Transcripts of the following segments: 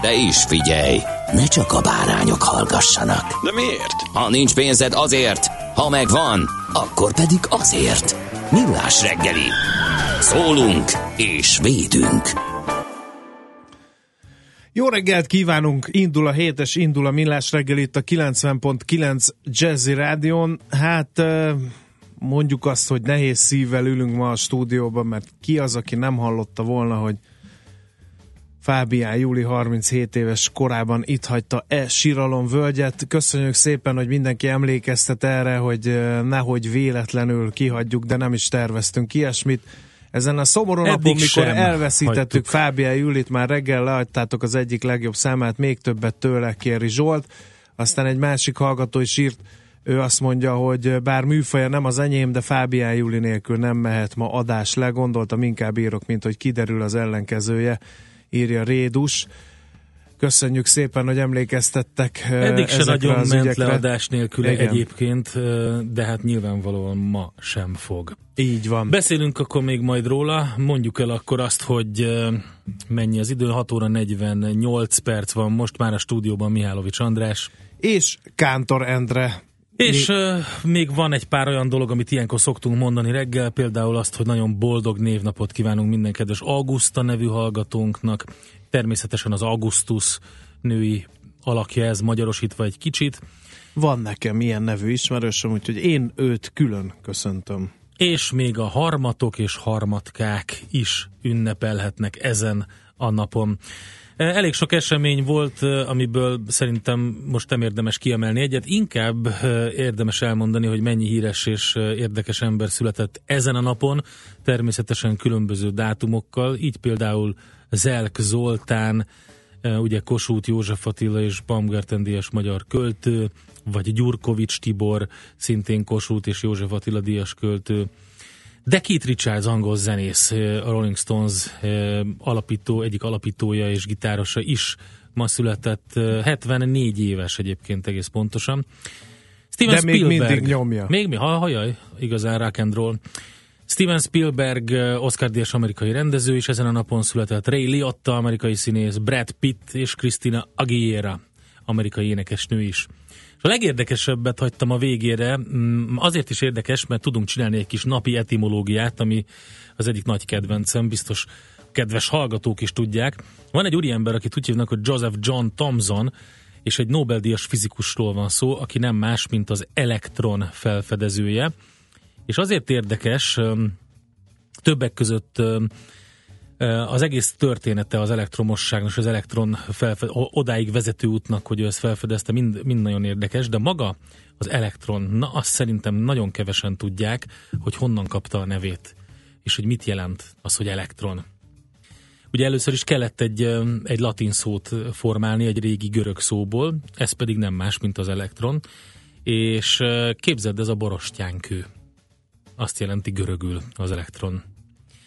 De is figyelj, ne csak a bárányok hallgassanak. De miért? Ha nincs pénzed azért, ha megvan, akkor pedig azért. Millás reggeli. Szólunk és védünk. Jó reggelt kívánunk! Indul a hétes, indul a Millás reggel itt a 90.9 Jazzy Rádion. Hát mondjuk azt, hogy nehéz szívvel ülünk ma a stúdióban, mert ki az, aki nem hallotta volna, hogy Fábián júli 37 éves korában itt hagyta e Siralom völgyet. Köszönjük szépen, hogy mindenki emlékeztet erre, hogy nehogy véletlenül kihagyjuk, de nem is terveztünk ilyesmit. Ezen a szomorú napon, mikor elveszítettük hagytuk. Fábián Júlit, már reggel leadtátok az egyik legjobb számát, még többet tőle kéri Zsolt. Aztán egy másik hallgató is írt, ő azt mondja, hogy bár műfaja nem az enyém, de Fábián Júli nélkül nem mehet ma adás le. Gondoltam, inkább írok, mint hogy kiderül az ellenkezője, írja Rédus. Köszönjük szépen, hogy emlékeztettek Eddig se nagyon az ment ügyekre. le adás nélkül egyébként, de hát nyilvánvalóan ma sem fog. Így van. Beszélünk akkor még majd róla, mondjuk el akkor azt, hogy mennyi az idő, 6 óra 48 perc van most már a stúdióban Mihálovics András, És Kántor Endre. És ö, még van egy pár olyan dolog, amit ilyenkor szoktunk mondani reggel, például azt, hogy nagyon boldog névnapot kívánunk minden kedves Augusta nevű hallgatónknak, természetesen az Augustus női alakja ez magyarosítva egy kicsit, Van nekem ilyen nevű ismerősöm, úgyhogy én őt külön köszöntöm. és még a harmatok és harmatkák is ünnepelhetnek ezen a napon. Elég sok esemény volt, amiből szerintem most nem érdemes kiemelni egyet, inkább érdemes elmondani, hogy mennyi híres és érdekes ember született ezen a napon, természetesen különböző dátumokkal, így például Zelk Zoltán, ugye Kossuth József Attila és Baumgarten díjas magyar költő, vagy Gyurkovics Tibor, szintén Kossuth és József Attila díjas költő, de Keith Richards angol zenész, a Rolling Stones alapító, egyik alapítója és gitárosa is ma született, eh, 74 éves egyébként egész pontosan. Steven De még Spielberg. mindig nyomja. Még mi? Ha, hajaj, igazán rock and roll. Steven Spielberg, eh, Oscar-díjas amerikai rendező, és ezen a napon született Ray Liotta, amerikai színész, Brad Pitt és Christina Aguilera, amerikai énekesnő is. És a legérdekesebbet hagytam a végére, mm, azért is érdekes, mert tudunk csinálni egy kis napi etimológiát, ami az egyik nagy kedvencem, biztos kedves hallgatók is tudják. Van egy úriember, akit úgy hívnak, hogy Joseph John Thomson, és egy Nobel-díjas fizikusról van szó, aki nem más, mint az elektron felfedezője. És azért érdekes, öm, többek között ö, az egész története az elektromosságnak és az elektron felfe- odáig vezető útnak, hogy ő ezt felfedezte, mind, mind nagyon érdekes, de maga az elektron, na azt szerintem nagyon kevesen tudják, hogy honnan kapta a nevét, és hogy mit jelent az, hogy elektron. Ugye először is kellett egy, egy latin szót formálni, egy régi görög szóból, ez pedig nem más, mint az elektron, és képzeld, ez a borostyánkő. Azt jelenti görögül az elektron.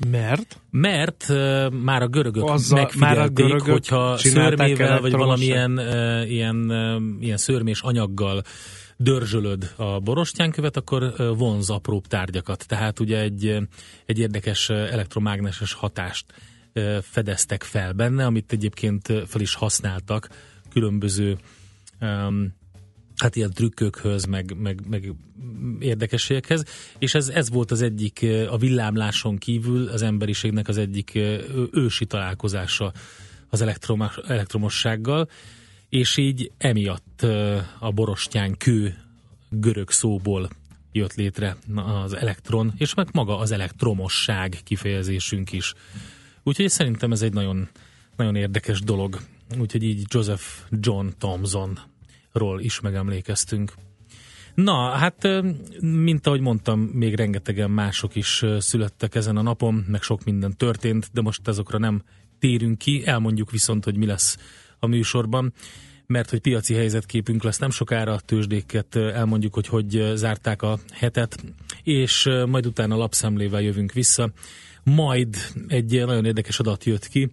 Mert? Mert uh, már a görögök Azzal- megfigyelték, már a görögök hogyha szörmével vagy valamilyen uh, ilyen, uh, ilyen szörmés anyaggal dörzsölöd a borostyánkövet, akkor vonz apróbb tárgyakat. Tehát ugye egy, egy érdekes elektromágneses hatást fedeztek fel benne, amit egyébként fel is használtak különböző um, hát ilyen trükkökhöz, meg, meg, meg érdekességekhez, és ez, ez volt az egyik, a villámláson kívül az emberiségnek az egyik ősi találkozása az elektromos, elektromossággal, és így emiatt a borostyány kő görög szóból jött létre az elektron, és meg maga az elektromosság kifejezésünk is. Úgyhogy szerintem ez egy nagyon, nagyon érdekes dolog. Úgyhogy így Joseph John Thomsonról is megemlékeztünk. Na, hát, mint ahogy mondtam, még rengetegen mások is születtek ezen a napon, meg sok minden történt, de most azokra nem térünk ki, elmondjuk viszont, hogy mi lesz a műsorban mert hogy piaci helyzetképünk lesz nem sokára, tőzsdéket elmondjuk, hogy hogy zárták a hetet, és majd utána lapszemlével jövünk vissza. Majd egy nagyon érdekes adat jött ki,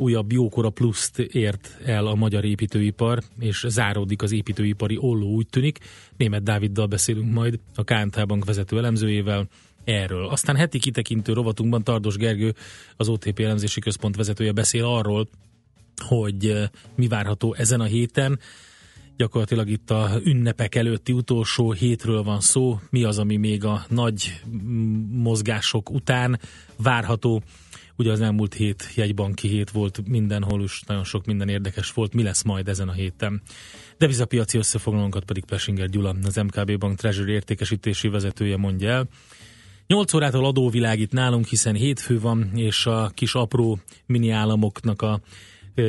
újabb jókora pluszt ért el a magyar építőipar, és záródik az építőipari olló, úgy tűnik. Német Dáviddal beszélünk majd, a KNT Bank vezető elemzőjével, erről. Aztán heti kitekintő rovatunkban Tardos Gergő, az OTP elemzési központ vezetője beszél arról, hogy mi várható ezen a héten. Gyakorlatilag itt a ünnepek előtti utolsó hétről van szó. Mi az, ami még a nagy mozgások után várható? Ugye az elmúlt hét jegybanki hét volt mindenhol, és nagyon sok minden érdekes volt. Mi lesz majd ezen a héten? Devizapiaci összefoglalónkat pedig Pesinger Gyula, az MKB Bank Treasury értékesítési vezetője mondja el. 8 órától adóvilágít nálunk, hiszen hétfő van, és a kis apró mini államoknak a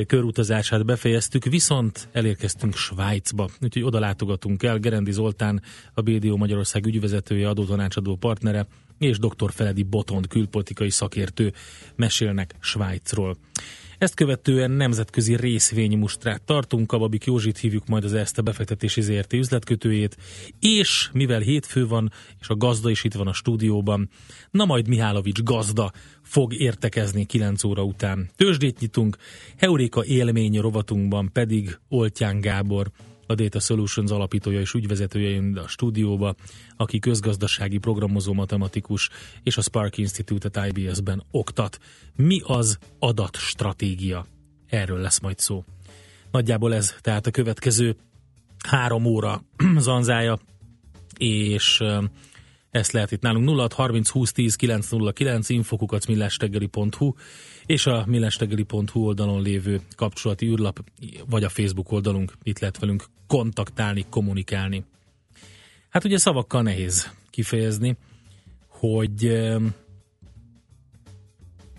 körutazását befejeztük, viszont elérkeztünk Svájcba, úgyhogy oda látogatunk el. Gerendi Zoltán, a BDO Magyarország ügyvezetője, adótanácsadó partnere, és dr. Feledi Botond külpolitikai szakértő mesélnek Svájcról. Ezt követően nemzetközi részvénymustrát tartunk, Kababik Józsit hívjuk majd az Erste befektetési ZRT üzletkötőjét, és mivel hétfő van, és a gazda is itt van a stúdióban, na majd Mihálovics gazda fog értekezni 9 óra után. Tőzsdét nyitunk, Heuréka élmény rovatunkban pedig Oltyán Gábor, a Data Solutions alapítója és ügyvezetője jön a stúdióba, aki közgazdasági programozó matematikus és a Spark Institute-et IBS-ben oktat. Mi az adatstratégia? Erről lesz majd szó. Nagyjából ez tehát a következő három óra zanzája, és ezt lehet itt nálunk 06 30 20 10 909 infokukat millástegeli.hu és a millástegeli.hu oldalon lévő kapcsolati űrlap, vagy a Facebook oldalunk, itt lehet velünk kontaktálni, kommunikálni. Hát ugye szavakkal nehéz kifejezni, hogy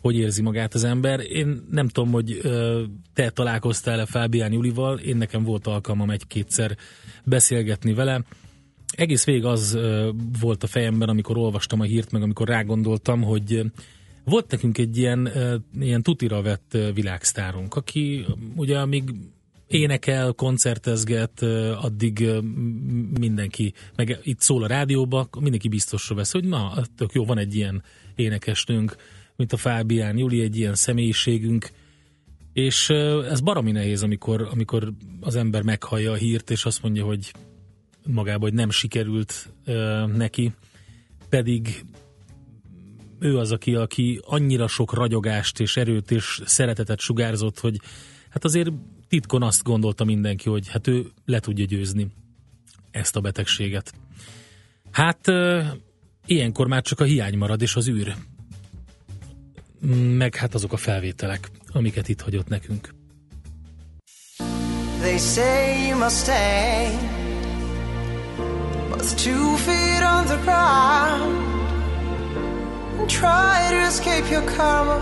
hogy érzi magát az ember. Én nem tudom, hogy te találkoztál-e Fábián Julival, én nekem volt alkalmam egy-kétszer beszélgetni vele. Egész végig az volt a fejemben, amikor olvastam a hírt, meg amikor rágondoltam, hogy volt nekünk egy ilyen, ilyen tutira vett világsztárunk, aki ugye amíg énekel, koncertezget, addig mindenki, meg itt szól a rádióba, mindenki biztosra vesz, hogy na, tök jó, van egy ilyen énekesnünk, mint a Fábián Juli, egy ilyen személyiségünk, és ez baromi nehéz, amikor, amikor az ember meghallja a hírt, és azt mondja, hogy magába, hogy nem sikerült neki, pedig ő az, aki, aki annyira sok ragyogást és erőt és szeretetet sugárzott, hogy hát azért titkon azt gondolta mindenki, hogy hát ő le tudja győzni ezt a betegséget. Hát ilyenkor már csak a hiány marad, és az űr. Meg hát azok a felvételek, amiket itt hagyott nekünk. They say you must stay With two feet on the ground And try to escape your karma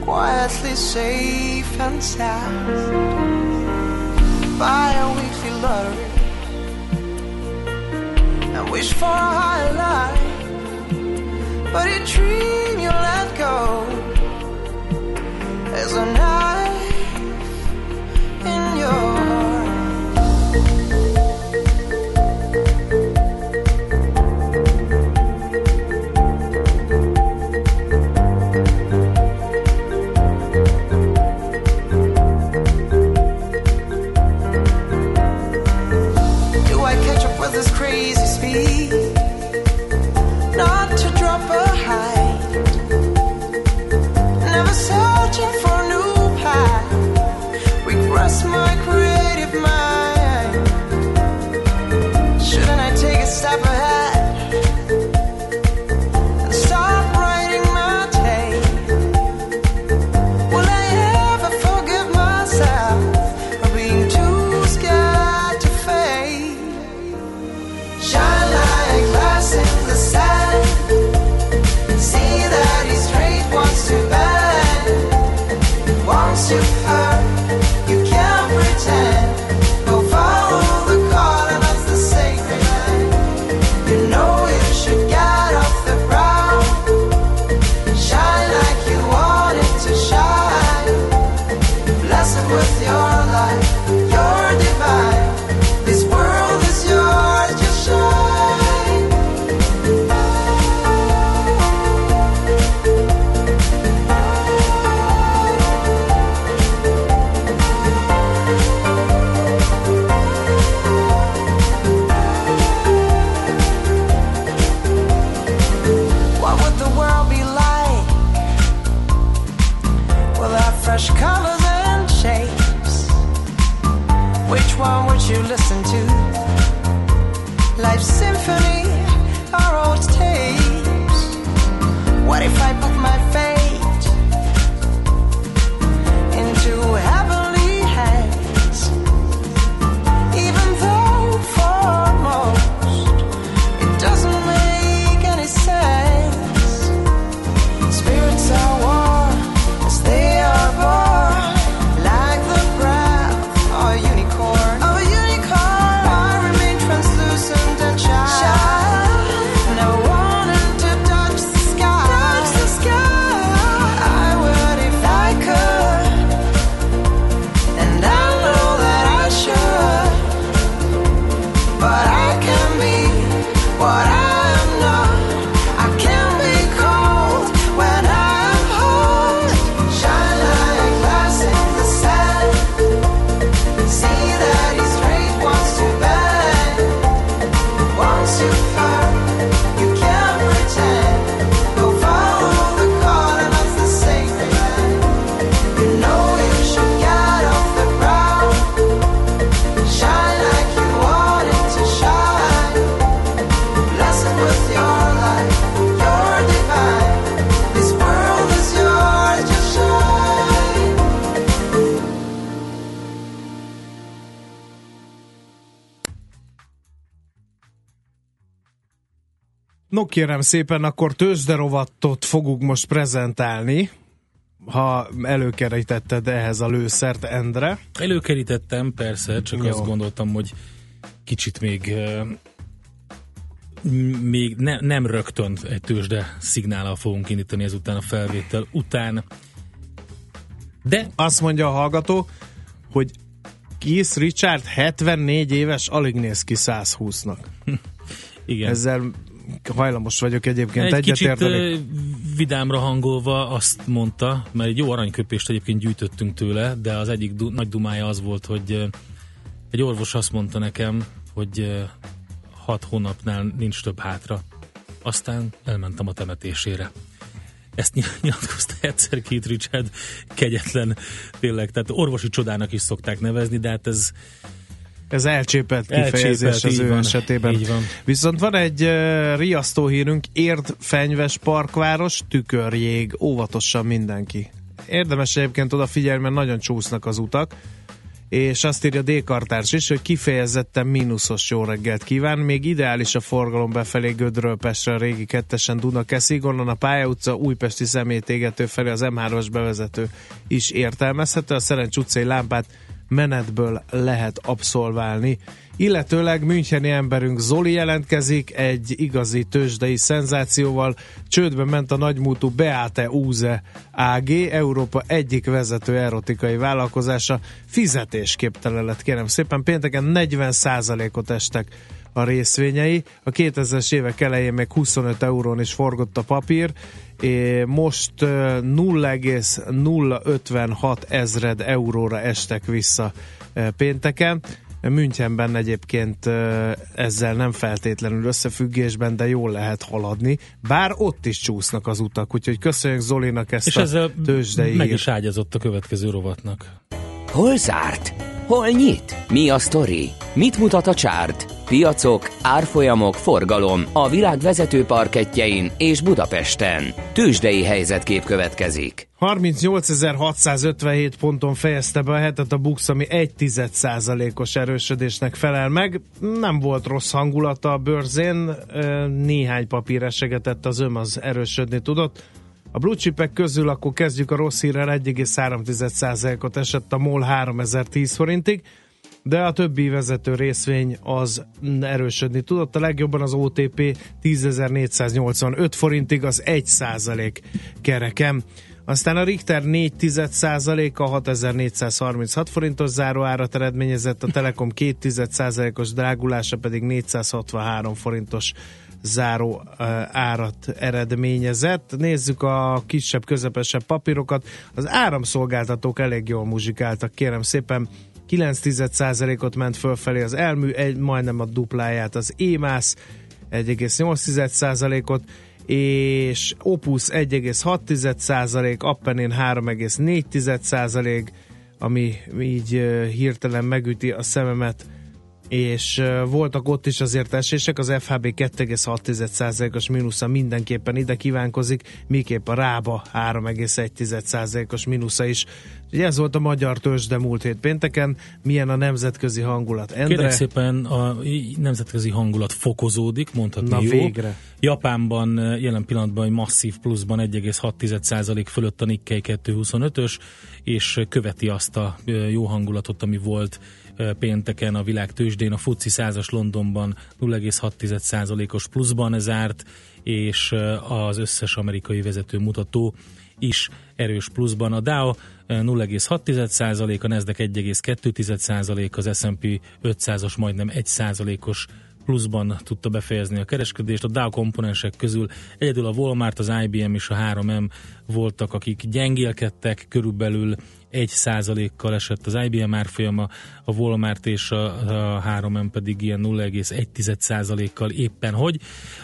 quietly safe and sound. Buy a weekly lottery and wish for a higher life. But a dream you let go is a knife in your kérem szépen, akkor tőzsderovattot fogunk most prezentálni, ha előkerítetted ehhez a lőszert, Endre. Előkerítettem, persze, csak Jó. azt gondoltam, hogy kicsit még még ne, nem rögtön egy tőzsde szignállal fogunk indítani ezután a felvétel után. De Azt mondja a hallgató, hogy Keith Richard 74 éves, alig néz ki 120-nak. igen. Ezzel hajlamos vagyok egyébként Egy kicsit egyetérteni. ö, vidámra hangolva azt mondta, mert egy jó aranyköpést egyébként gyűjtöttünk tőle, de az egyik du- nagy dumája az volt, hogy egy orvos azt mondta nekem, hogy hat hónapnál nincs több hátra. Aztán elmentem a temetésére. Ezt ny- nyilatkozta egyszer Keith Richard, kegyetlen, tényleg, tehát orvosi csodának is szokták nevezni, de hát ez Ez elcsépelt kifejezés Elcsépelt, az ő van, esetében. így van. Viszont van egy uh, riasztó hírünk, Érd Fenyves Parkváros, tükörjég, óvatosan mindenki. Érdemes egyébként odafigyelni, mert nagyon csúsznak az utak, és azt írja D-kartárs is, hogy kifejezetten mínuszos jó reggelt kíván, még ideális a forgalom befelé Gödről Pestre, a régi kettesen Dunakeszig, onnan a Pálya utca, Újpesti szemétégető felé az M3-as bevezető is értelmezhető, a Szerencs utcai lámpát menetből lehet abszolválni. Illetőleg Müncheni emberünk Zoli jelentkezik egy igazi tőzsdei szenzációval. Csődbe ment a nagymúltú Beate Úze AG, Európa egyik vezető erotikai vállalkozása. Fizetésképtelen lett, kérem szépen. Pénteken 40%-ot estek a részvényei. A 2000-es évek elején még 25 eurón is forgott a papír, és most ö, 0,056 ezred euróra estek vissza pénteken. Münchenben egyébként ezzel nem feltétlenül összefüggésben, de jól lehet haladni, bár ott is csúsznak az utak, úgyhogy köszönjük Zolinak ezt és a ezzel tőzsdei meg is ágyazott a következő rovatnak. Hol zárt? Hol nyit? Mi a sztori? Mit mutat a csárt? Piacok, árfolyamok, forgalom a világ vezető parketjein és Budapesten. Tőzsdei helyzetkép következik. 38.657 ponton fejezte be a hetet a Bux, ami 1 os erősödésnek felel meg. Nem volt rossz hangulata a bőrzén, néhány papír esegetett, az öm az erősödni tudott. A blue chipek közül akkor kezdjük a rossz hírrel, 1,3%-ot esett a MOL 3010 forintig, de a többi vezető részvény az erősödni tudott. A legjobban az OTP 10.485 forintig, az 1% kerekem. Aztán a Richter 4 a 6436 forintos záróárat eredményezett, a Telekom 2 os drágulása pedig 463 forintos záró árat eredményezett. Nézzük a kisebb, közepesebb papírokat. Az áramszolgáltatók elég jól muzsikáltak, kérem szépen. 9 ot ment fölfelé az elmű, egy, majdnem a dupláját az EMAS, 1,8%-ot, és Opus 1,6%, Appenin 3,4%, ami így hirtelen megüti a szememet és voltak ott is azért esések, az FHB 2,6%-os mínusza mindenképpen ide kívánkozik, miképp a Rába 3,1%-os mínusza is. Ugye ez volt a magyar de múlt hét pénteken, milyen a nemzetközi hangulat. Endre? Kérlek szépen a nemzetközi hangulat fokozódik, mondhatni Na jó. végre. Japánban jelen pillanatban egy masszív pluszban 1,6% fölött a Nikkei 225-ös, és követi azt a jó hangulatot, ami volt pénteken a világ tőzsdén, a FUCI 100-as Londonban 0,6%-os pluszban zárt, és az összes amerikai vezető mutató is erős pluszban. A Dow 0,6%, a Nasdaq 1,2%, az S&P 500-as majdnem 1%-os pluszban tudta befejezni a kereskedést. A Dow komponensek közül. Egyedül a Walmart, az IBM és a 3M voltak, akik gyengélkedtek, körülbelül 1 százalékkal esett az IBM árfolyama, a Walmart és a, a 3M pedig ilyen 0,1 százalékkal éppen hogy,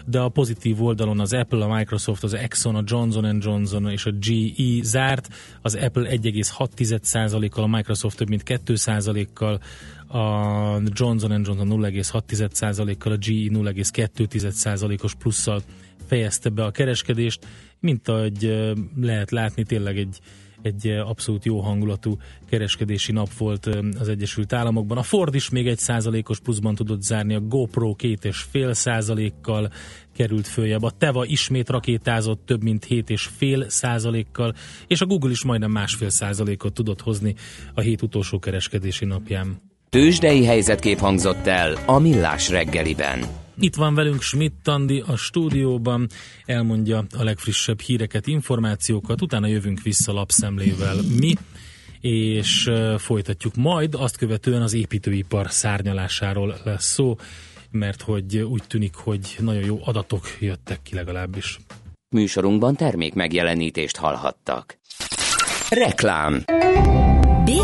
de a pozitív oldalon az Apple, a Microsoft, az Exxon, a Johnson Johnson és a GE zárt, az Apple 1,6 százalékkal, a Microsoft több mint 2 százalékkal, a Johnson Johnson 0,6 százalékkal, a GE 0,2 százalékos plusszal fejezte be a kereskedést, mint ahogy lehet látni, tényleg egy egy abszolút jó hangulatú kereskedési nap volt az Egyesült Államokban. A Ford is még egy százalékos pluszban tudott zárni, a GoPro két és fél százalékkal került följebb, a Teva ismét rakétázott több mint hét és fél százalékkal, és a Google is majdnem másfél százalékot tudott hozni a hét utolsó kereskedési napján. Tőzsdei helyzetkép hangzott el a Millás reggeliben. Itt van velünk Schmidt Andi a stúdióban, elmondja a legfrissebb híreket, információkat, utána jövünk vissza lapszemlével mi, és folytatjuk majd, azt követően az építőipar szárnyalásáról lesz szó, mert hogy úgy tűnik, hogy nagyon jó adatok jöttek ki legalábbis. Műsorunkban termék megjelenítést hallhattak. Reklám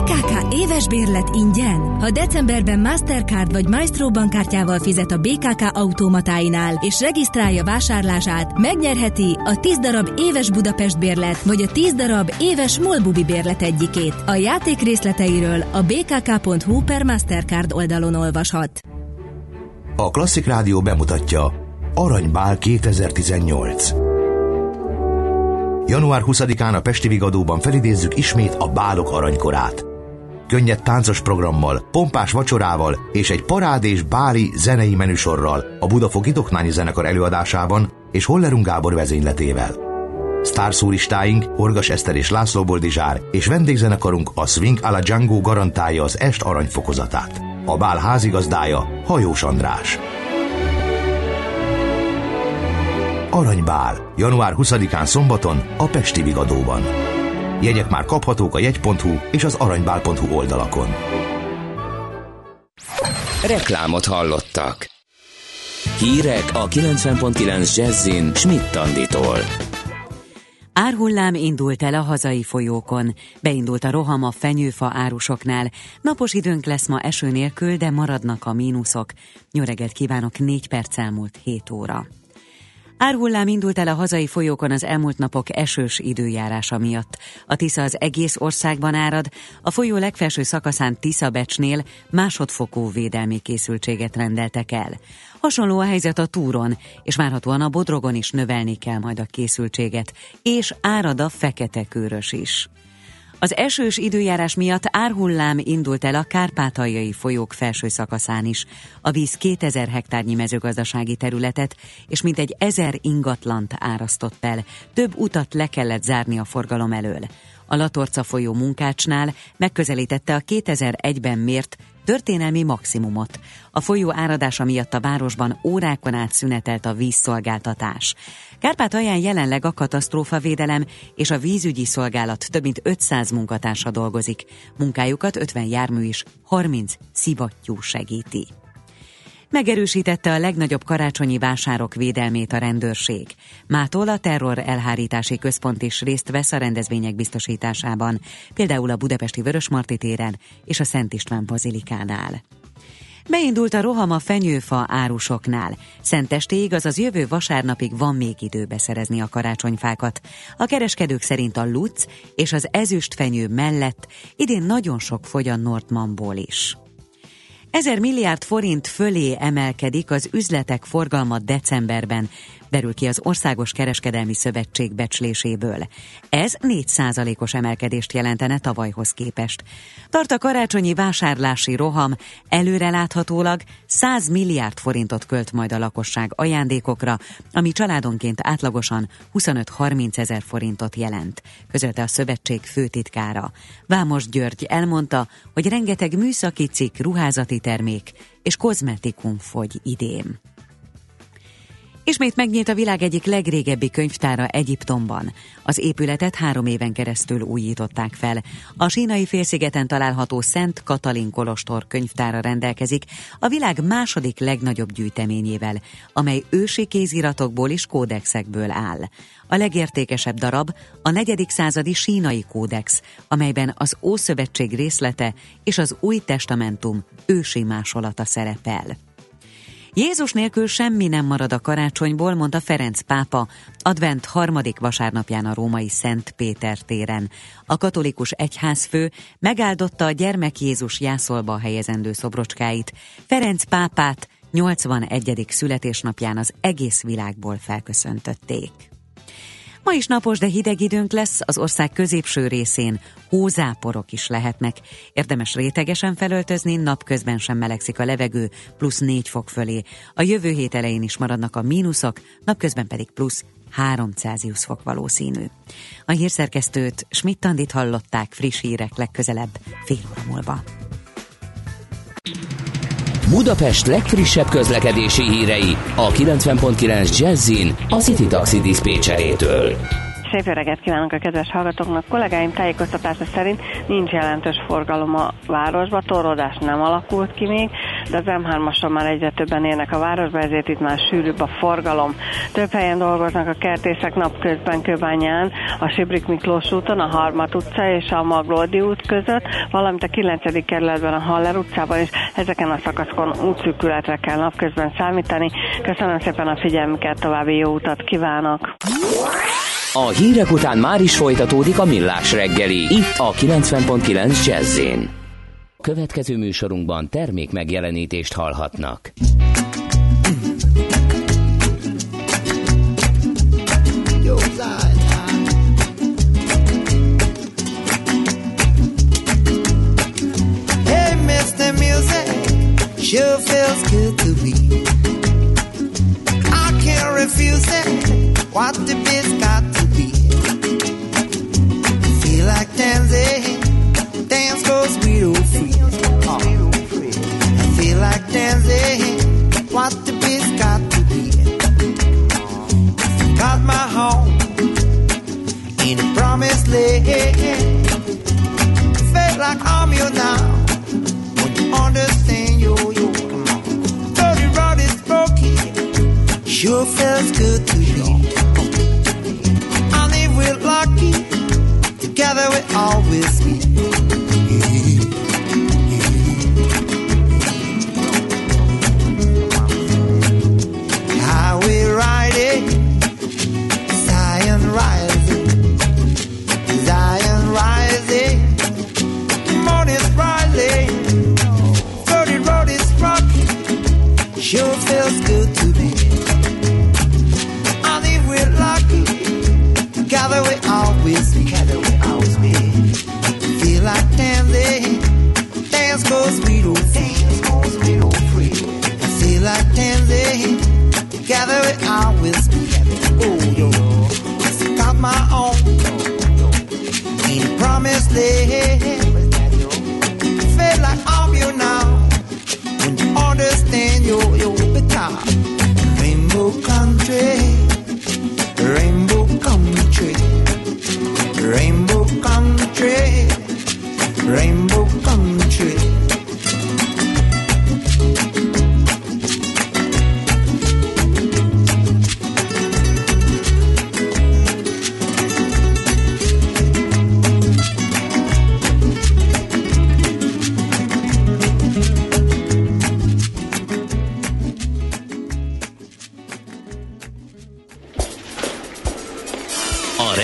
BKK éves bérlet ingyen. Ha decemberben Mastercard vagy Maestro bankkártyával fizet a BKK automatáinál és regisztrálja vásárlását, megnyerheti a 10 darab éves Budapest bérlet vagy a 10 darab éves Molbubi bérlet egyikét. A játék részleteiről a bkk.hu per Mastercard oldalon olvashat. A Klasszik Rádió bemutatja Aranybál 2018. Január 20-án a Pesti Vigadóban felidézzük ismét a bálok aranykorát. Könnyed táncos programmal, pompás vacsorával és egy parádés báli zenei menüsorral a Budafoki Doknányi Zenekar előadásában és Hollerung Gábor vezényletével. Sztárszúristáink Orgas Eszter és László Boldizsár és vendégzenekarunk a Swing a la Django garantálja az est aranyfokozatát. A bál házigazdája Hajós András. Aranybál, január 20-án szombaton a Pesti Vigadóban. Jegyek már kaphatók a jegy.hu és az aranybál.hu oldalakon. Reklámot hallottak. Hírek a 90.9 Jazzin Schmidt Anditól. Árhullám indult el a hazai folyókon. Beindult a roham a fenyőfa árusoknál. Napos időnk lesz ma eső nélkül, de maradnak a mínuszok. Reggelt kívánok, 4 perc elmúlt 7 óra. Árhullám indult el a hazai folyókon az elmúlt napok esős időjárása miatt. A Tisza az egész országban árad, a folyó legfelső szakaszán Tisza-Becsnél másodfokú védelmi készültséget rendeltek el. Hasonló a helyzet a túron, és várhatóan a Bodrogon is növelni kell majd a készültséget, és árad a fekete kőrös is. Az esős időjárás miatt árhullám indult el a kárpátaljai folyók felső szakaszán is. A víz 2000 hektárnyi mezőgazdasági területet és mintegy ezer ingatlant árasztott el. Több utat le kellett zárni a forgalom elől. A Latorca folyó munkácsnál megközelítette a 2001-ben mért történelmi maximumot. A folyó áradása miatt a városban órákon át szünetelt a vízszolgáltatás. Kárpátalján jelenleg a katasztrófavédelem és a vízügyi szolgálat több mint 500 munkatársa dolgozik. Munkájukat 50 jármű is 30 szivattyú segíti. Megerősítette a legnagyobb karácsonyi vásárok védelmét a rendőrség. Mától a terror elhárítási központ is részt vesz a rendezvények biztosításában, például a Budapesti Vörösmarty téren és a Szent István Bazilikánál. Beindult a roham a fenyőfa árusoknál. Szentestéig, azaz jövő vasárnapig van még idő beszerezni a karácsonyfákat. A kereskedők szerint a luc és az ezüst fenyő mellett idén nagyon sok fogy a Nordmanból is. Ezer milliárd forint fölé emelkedik az üzletek forgalma decemberben, derül ki az Országos Kereskedelmi Szövetség becsléséből. Ez 4 os emelkedést jelentene tavalyhoz képest. Tart a karácsonyi vásárlási roham, előreláthatólag 100 milliárd forintot költ majd a lakosság ajándékokra, ami családonként átlagosan 25-30 ezer forintot jelent, közölte a szövetség főtitkára. Vámos György elmondta, hogy rengeteg műszaki cikk, ruházati termék és kozmetikum fogy idén. Ismét megnyílt a világ egyik legrégebbi könyvtára Egyiptomban. Az épületet három éven keresztül újították fel. A sínai félszigeten található Szent Katalin Kolostor könyvtára rendelkezik a világ második legnagyobb gyűjteményével, amely ősi kéziratokból és kódexekből áll. A legértékesebb darab a negyedik századi sínai kódex, amelyben az Ószövetség részlete és az Új Testamentum ősi másolata szerepel. Jézus nélkül semmi nem marad a karácsonyból, mondta Ferenc pápa advent harmadik vasárnapján a római Szent Péter téren. A katolikus egyházfő megáldotta a gyermek Jézus jászolba helyezendő szobrocskáit. Ferenc pápát 81. születésnapján az egész világból felköszöntötték. Ma is napos, de hideg időnk lesz, az ország középső részén hózáporok is lehetnek. Érdemes rétegesen felöltözni, napközben sem melegszik a levegő, plusz 4 fok fölé. A jövő hét elején is maradnak a mínuszok, napközben pedig plusz 3 Celsius fok valószínű. A hírszerkesztőt Schmidt-Tandit hallották friss hírek legközelebb fél óra múlva. Budapest legfrissebb közlekedési hírei a 90.9 Jazzin a City Taxi Dispécsejétől. Szép öreget kívánok a kedves hallgatóknak. Kollégáim tájékoztatása szerint nincs jelentős forgalom a városba, torlódás nem alakult ki még, de az M3-ason már egyre többen érnek a városba, ezért itt már sűrűbb a forgalom. Több helyen dolgoznak a kertészek napközben Kőbányán, a Sibrik Miklós úton, a Harmat utca és a Maglódi út között, valamint a 9. kerületben a Haller utcában is ezeken a szakaszokon útszűkületre kell napközben számítani. Köszönöm szépen a figyelmüket, további jó utat kívánok! A hírek után már is folytatódik a millás reggeli, itt a 90.9 jazz Következő műsorunkban termék megjelenítést hallhatnak. Sure feels good to me. I can't refuse it. What the biz got dance goes real free. I feel like dancing. What the biz got to be. Got my home in a promised land. Feel like I'm you now. When you understand, yo, yo, come on. Though the road is feels good to you. Always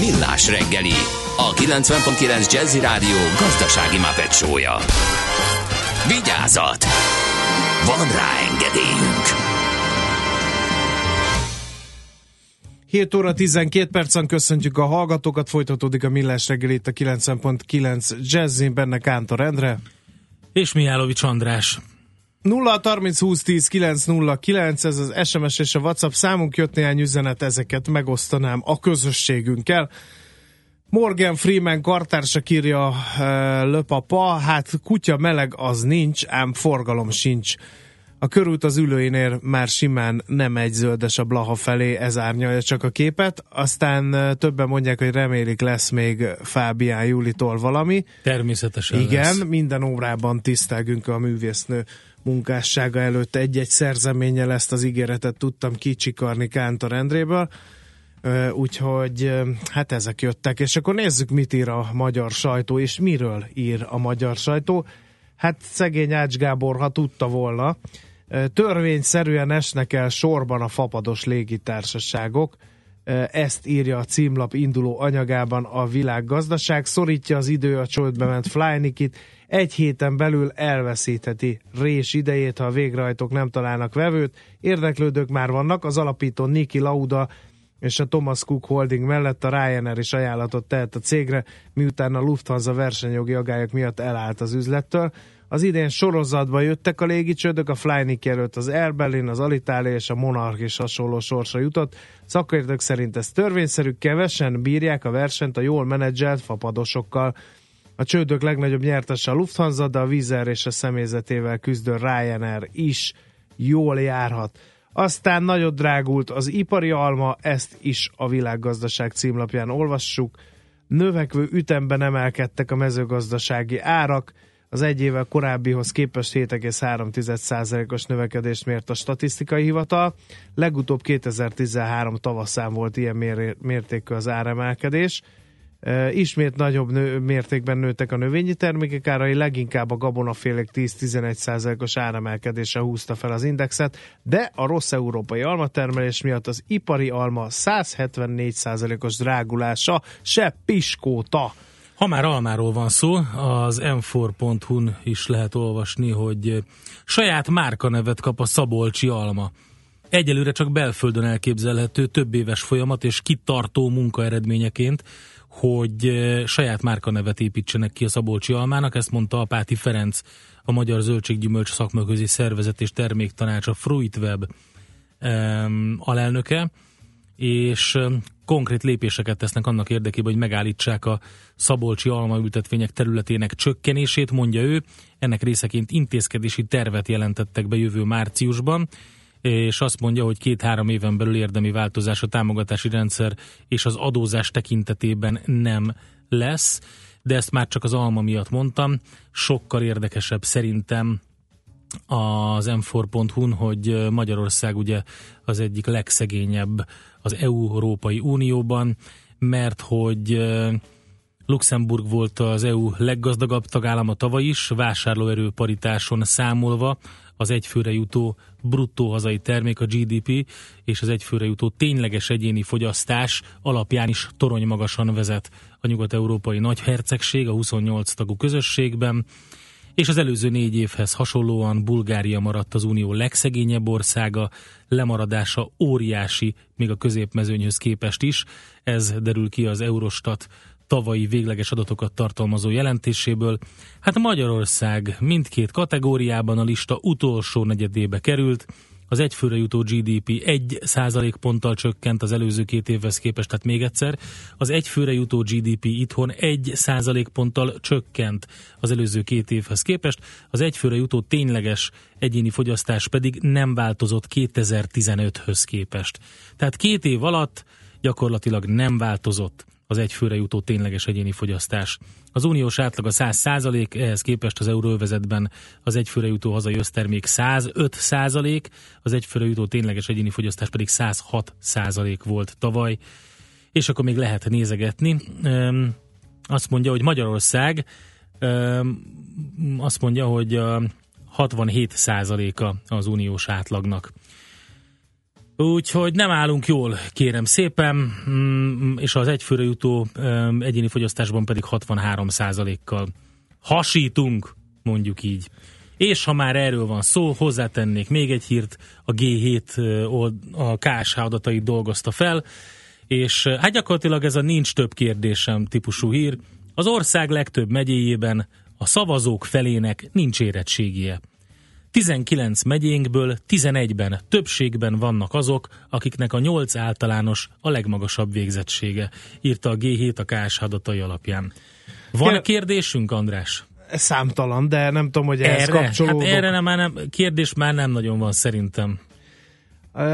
Millás reggeli, a 90.9 Jazzy Rádió gazdasági mapetsója. Vigyázat! Van rá engedélyünk! 7 óra 12 percen köszöntjük a hallgatókat, folytatódik a Millás reggel itt a 90.9 Jazzin, benne Kántor Endre. És Mihálovics András. 0 30 20 10 909, ez az SMS és a WhatsApp számunk, jött néhány üzenet, ezeket megosztanám a közösségünkkel. Morgan Freeman kartársak írja uh, löpapa, hát kutya meleg az nincs, ám forgalom sincs. A körút az ülőinél már simán nem egy zöldes a Blaha felé, ez árnyalja csak a képet. Aztán uh, többen mondják, hogy remélik lesz még Fábián Júlitól valami. Természetesen Igen, lesz. minden órában tisztelgünk a művésznő munkássága előtt egy-egy szerzeménye ezt az ígéretet tudtam kicsikarni Kántor Endréből. Úgyhogy hát ezek jöttek, és akkor nézzük, mit ír a magyar sajtó, és miről ír a magyar sajtó. Hát szegény Ács Gábor, ha tudta volna, törvényszerűen esnek el sorban a fapados légitársaságok, ezt írja a címlap induló anyagában a világgazdaság, szorítja az idő a csődbe ment Flynikit, egy héten belül elveszítheti rés idejét, ha a végrehajtók nem találnak vevőt. Érdeklődők már vannak, az alapító Niki Lauda és a Thomas Cook Holding mellett a Ryanair is ajánlatot tehet a cégre, miután a Lufthansa versenyjogi agályok miatt elállt az üzlettől. Az idén sorozatba jöttek a légicsődök, a Flynik előtt az Air Berlin, az Alitalia és a Monarch is hasonló sorsa jutott. Szakértők szerint ez törvényszerű, kevesen bírják a versenyt a jól menedzselt fapadosokkal. A csődök legnagyobb nyertese a Lufthansa, de a Vizer és a személyzetével küzdő Ryanair is jól járhat. Aztán nagyot drágult az ipari alma, ezt is a világgazdaság címlapján olvassuk. Növekvő ütemben emelkedtek a mezőgazdasági árak, az egy évvel korábbihoz képest 7,3%-os növekedést mért a statisztikai hivatal. Legutóbb 2013 tavaszán volt ilyen mér- mértékű az áremelkedés. Ismét nagyobb nő, mértékben nőttek a növényi termékek árai, leginkább a gabonafélek 10-11%-os áremelkedése húzta fel az indexet, de a rossz európai almatermelés miatt az ipari alma 174%-os drágulása se piskóta. Ha már almáról van szó, az m4.hu-n is lehet olvasni, hogy saját márkanevet kap a Szabolcsi alma. Egyelőre csak belföldön elképzelhető több éves folyamat és kitartó munka eredményeként, hogy saját márkanevet építsenek ki a Szabolcsi almának, ezt mondta Apáti Ferenc, a Magyar Zöldséggyümölcs Szakmaközi Szervezet és Terméktanács, a Fruitweb em, alelnöke, és konkrét lépéseket tesznek annak érdekében, hogy megállítsák a szabolcsi almaültetvények területének csökkenését, mondja ő. Ennek részeként intézkedési tervet jelentettek be jövő márciusban, és azt mondja, hogy két-három éven belül érdemi változás a támogatási rendszer és az adózás tekintetében nem lesz, de ezt már csak az alma miatt mondtam. Sokkal érdekesebb szerintem az m4.hu-n, hogy Magyarország ugye az egyik legszegényebb az Európai Unióban, mert hogy Luxemburg volt az EU leggazdagabb tagállama tavaly is, vásárlóerő paritáson számolva az egyfőre jutó bruttó hazai termék, a GDP, és az egyfőre jutó tényleges egyéni fogyasztás alapján is torony magasan vezet a nyugat-európai nagyhercegség a 28 tagú közösségben, és az előző négy évhez hasonlóan Bulgária maradt az unió legszegényebb országa, lemaradása óriási, még a középmezőnyhöz képest is. Ez derül ki az Eurostat tavalyi végleges adatokat tartalmazó jelentéséből. Hát Magyarország mindkét kategóriában a lista utolsó negyedébe került, az egyfőre jutó GDP 1% ponttal csökkent az előző két évhez képest, tehát még egyszer, az egyfőre jutó GDP itthon 1% ponttal csökkent az előző két évhez képest, az egyfőre jutó tényleges egyéni fogyasztás pedig nem változott 2015-höz képest. Tehát két év alatt gyakorlatilag nem változott az egyfőre jutó tényleges egyéni fogyasztás. Az uniós átlag a 100 százalék, ehhez képest az euróvezetben az egyfőre jutó hazai össztermék 105 százalék, az egyfőre jutó tényleges egyéni fogyasztás pedig 106 százalék volt tavaly. És akkor még lehet nézegetni. Azt mondja, hogy Magyarország azt mondja, hogy a 67 százaléka az uniós átlagnak. Úgyhogy nem állunk jól, kérem szépen, mm, és az egyfőre jutó egyéni fogyasztásban pedig 63 kal hasítunk, mondjuk így. És ha már erről van szó, hozzátennék még egy hírt, a G7 ö, old- a KSH adatait dolgozta fel, és hát gyakorlatilag ez a nincs több kérdésem típusú hír. Az ország legtöbb megyéjében a szavazók felének nincs érettségie. 19 megyénkből 11-ben többségben vannak azok, akiknek a 8 általános a legmagasabb végzettsége, írta a G7 a KSH adatai alapján. Van Kér- kérdésünk, András? Számtalan, de nem tudom, hogy ehhez Erre? Hát kapcsolódok. erre nem, már nem, kérdés már nem nagyon van szerintem.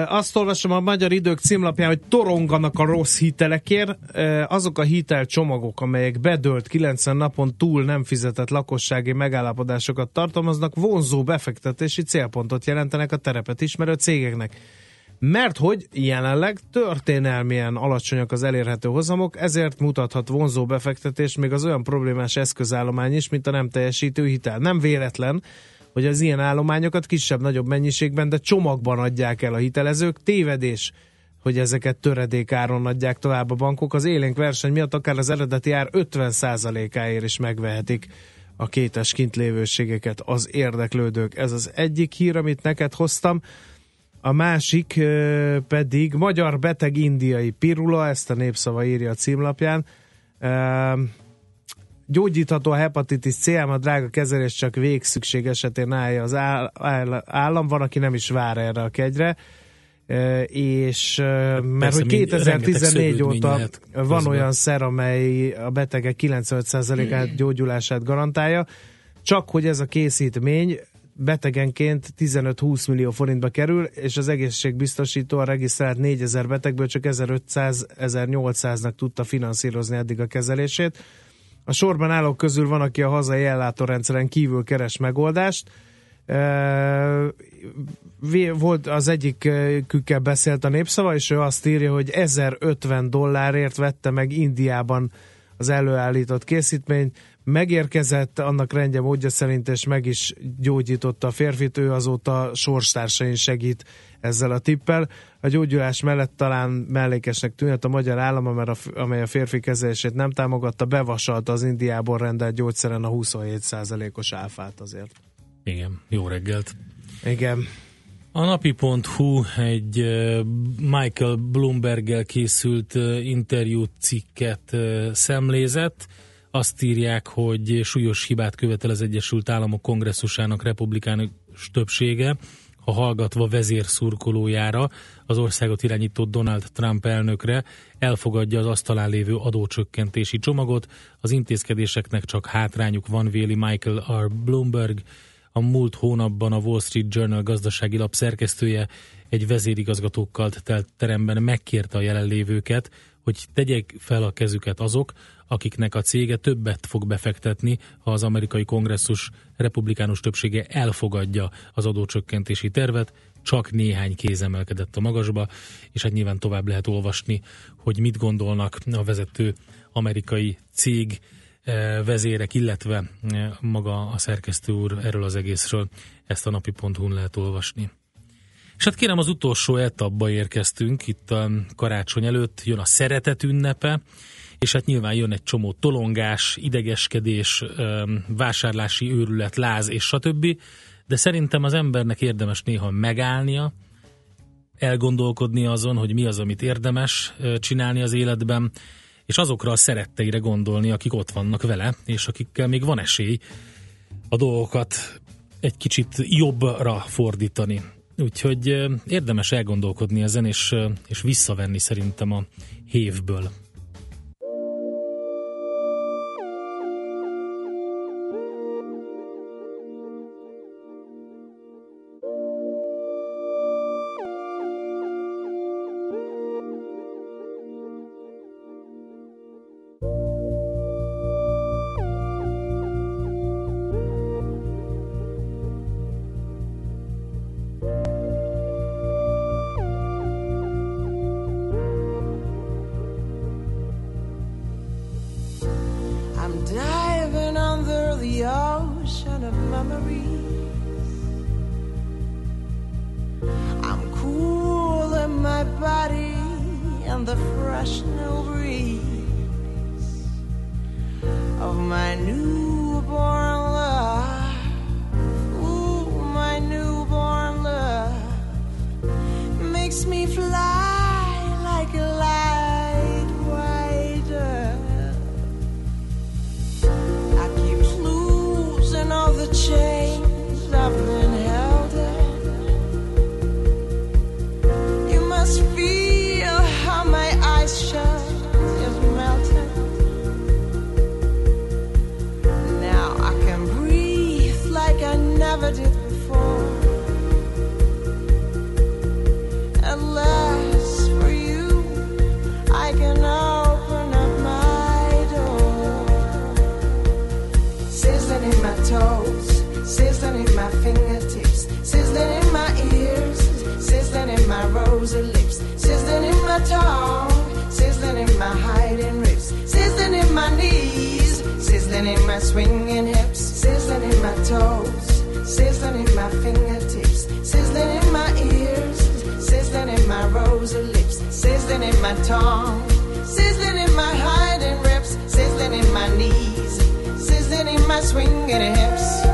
Azt olvasom a Magyar Idők címlapján, hogy toronganak a rossz hitelekért. Azok a hitelcsomagok, amelyek bedölt 90 napon túl nem fizetett lakossági megállapodásokat tartalmaznak, vonzó befektetési célpontot jelentenek a terepet ismerő cégeknek. Mert hogy jelenleg történelmien alacsonyak az elérhető hozamok, ezért mutathat vonzó befektetés még az olyan problémás eszközállomány is, mint a nem teljesítő hitel. Nem véletlen, hogy az ilyen állományokat kisebb-nagyobb mennyiségben, de csomagban adják el a hitelezők. Tévedés, hogy ezeket töredékáron adják tovább a bankok. Az élénk verseny miatt akár az eredeti ár 50%-áért is megvehetik a kétes kintlévőségeket az érdeklődők. Ez az egyik hír, amit neked hoztam. A másik pedig magyar beteg indiai pirula, ezt a népszava írja a címlapján. Gyógyítható a hepatitis C, ám a drága kezelés csak végszükség esetén állja az áll- áll- állam, van, aki nem is vár erre a kegyre. És mert Persze, hogy mind- 2014 rengeteg óta lehet van közben. olyan szer, amely a betegek 95%-át gyógyulását garantálja, csak hogy ez a készítmény betegenként 15-20 millió forintba kerül, és az egészségbiztosító a regisztrált 4000 betegből csak 1500-1800-nak tudta finanszírozni eddig a kezelését. A sorban állók közül van, aki a hazai ellátórendszeren kívül keres megoldást. Volt az egyikükkel beszélt a népszava, és ő azt írja, hogy 1050 dollárért vette meg Indiában az előállított készítmény, megérkezett, annak rendje módja szerint, és meg is gyógyította a férfit, ő azóta sorstársain segít ezzel a tippel. A gyógyulás mellett talán mellékesnek tűnhet a magyar állam, amely a férfi kezelését nem támogatta, bevasalta az Indiából rendelt gyógyszeren a 27%-os áfát azért. Igen, jó reggelt. Igen. A napi.hu egy Michael Bloomberggel készült interjú cikket szemlézett. Azt írják, hogy súlyos hibát követel az Egyesült Államok kongresszusának republikánus többsége, ha hallgatva vezérszurkolójára, az országot irányító Donald Trump elnökre elfogadja az asztalán lévő adócsökkentési csomagot. Az intézkedéseknek csak hátrányuk van, véli Michael R. Bloomberg, a múlt hónapban a Wall Street Journal gazdasági lap szerkesztője egy vezérigazgatókkal telt teremben megkérte a jelenlévőket, hogy tegyek fel a kezüket azok, akiknek a cége többet fog befektetni, ha az amerikai kongresszus republikánus többsége elfogadja az adócsökkentési tervet, csak néhány kéz emelkedett a magasba, és hát nyilván tovább lehet olvasni, hogy mit gondolnak a vezető amerikai cég eh, vezérek, illetve eh, maga a szerkesztő úr erről az egészről. Ezt a napi.hu-n lehet olvasni. És hát kérem, az utolsó etapba érkeztünk, itt a karácsony előtt jön a szeretet ünnepe, és hát nyilván jön egy csomó tolongás, idegeskedés, vásárlási őrület, láz és stb. De szerintem az embernek érdemes néha megállnia, elgondolkodni azon, hogy mi az, amit érdemes csinálni az életben, és azokra a szeretteire gondolni, akik ott vannak vele, és akikkel még van esély a dolgokat egy kicsit jobbra fordítani. Úgyhogy érdemes elgondolkodni ezen, és, és visszavenni szerintem a hévből. Sizzling in my swinging hips, sizzling in my toes, sizzling in my fingertips, sizzling in my ears, sizzling in my rosy lips, sizzling in my tongue, sizzling in my hiding ribs, sizzling in my knees, sizzling in my swinging hips.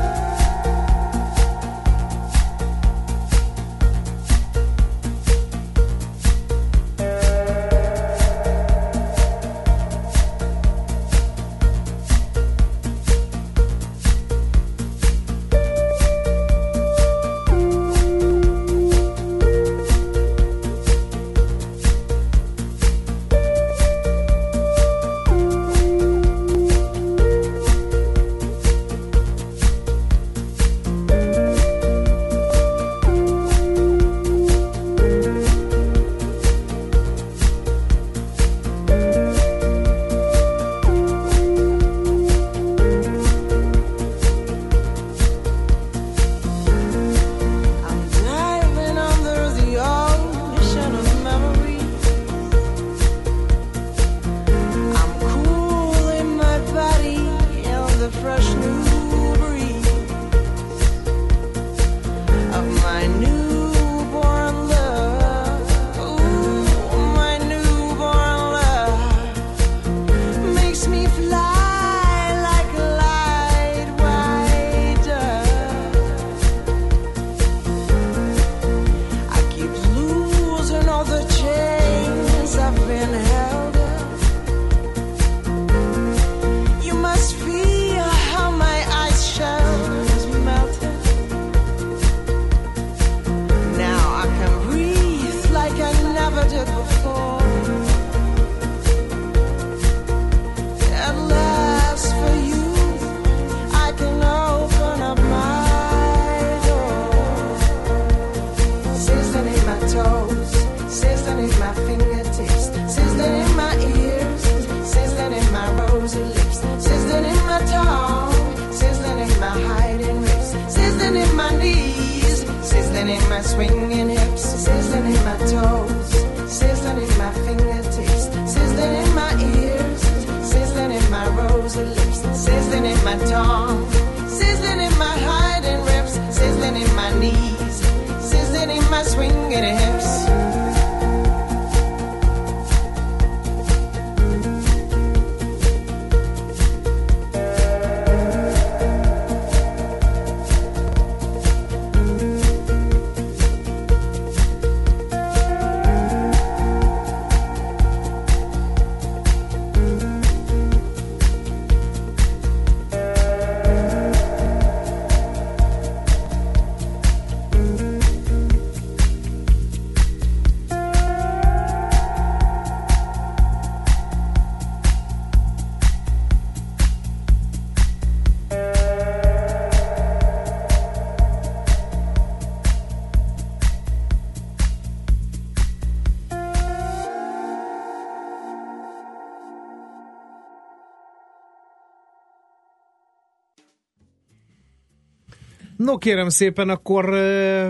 No kérem szépen, akkor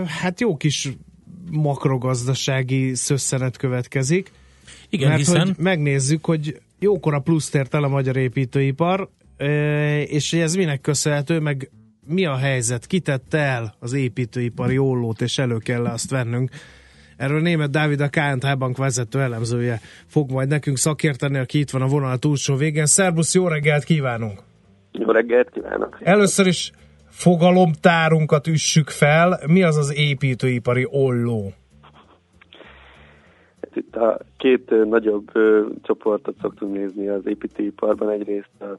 hát jó kis makrogazdasági szösszenet következik. Igen, mert hiszen- hogy megnézzük, hogy jókora pluszt ért el a magyar építőipar, és hogy ez minek köszönhető, meg mi a helyzet, kitette el az építőipari ollót, és elő kell azt vennünk. Erről német Dávid, a KNH Bank vezető elemzője fog majd nekünk szakérteni, aki itt van a vonal túlsó végén. Szerbusz, jó reggelt kívánunk! Jó reggelt kívánok! Először is fogalomtárunkat üssük fel. Mi az az építőipari olló? Hát itt a két nagyobb ö, csoportot szoktunk nézni az építőiparban. Egyrészt a,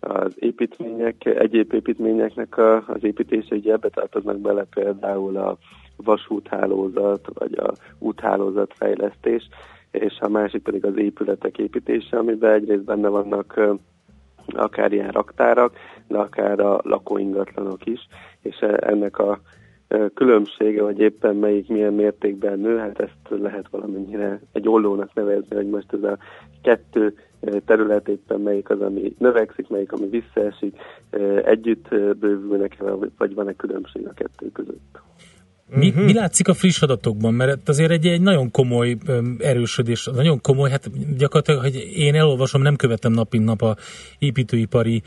az építmények, egyéb építményeknek a, az építése, ugye ebbe tartoznak bele például a vasúthálózat, vagy a úthálózat fejlesztés, és a másik pedig az épületek építése, amiben egyrészt benne vannak akár ilyen raktárak, de akár a lakóingatlanok is, és e- ennek a ö, különbsége, vagy éppen melyik milyen mértékben nő, hát ezt lehet valamennyire egy ollónak nevezni, hogy most ez a kettő ö, terület éppen melyik az, ami növekszik, melyik, ami visszaesik, együtt ö, bővülnek, vagy van-e különbség a kettő között. Mi, Mhm. mi látszik a friss adatokban? Mert azért egy, egy nagyon komoly erősödés, nagyon komoly, hát gyakorlatilag, hogy én elolvasom, nem követem nap mint nap a építőipari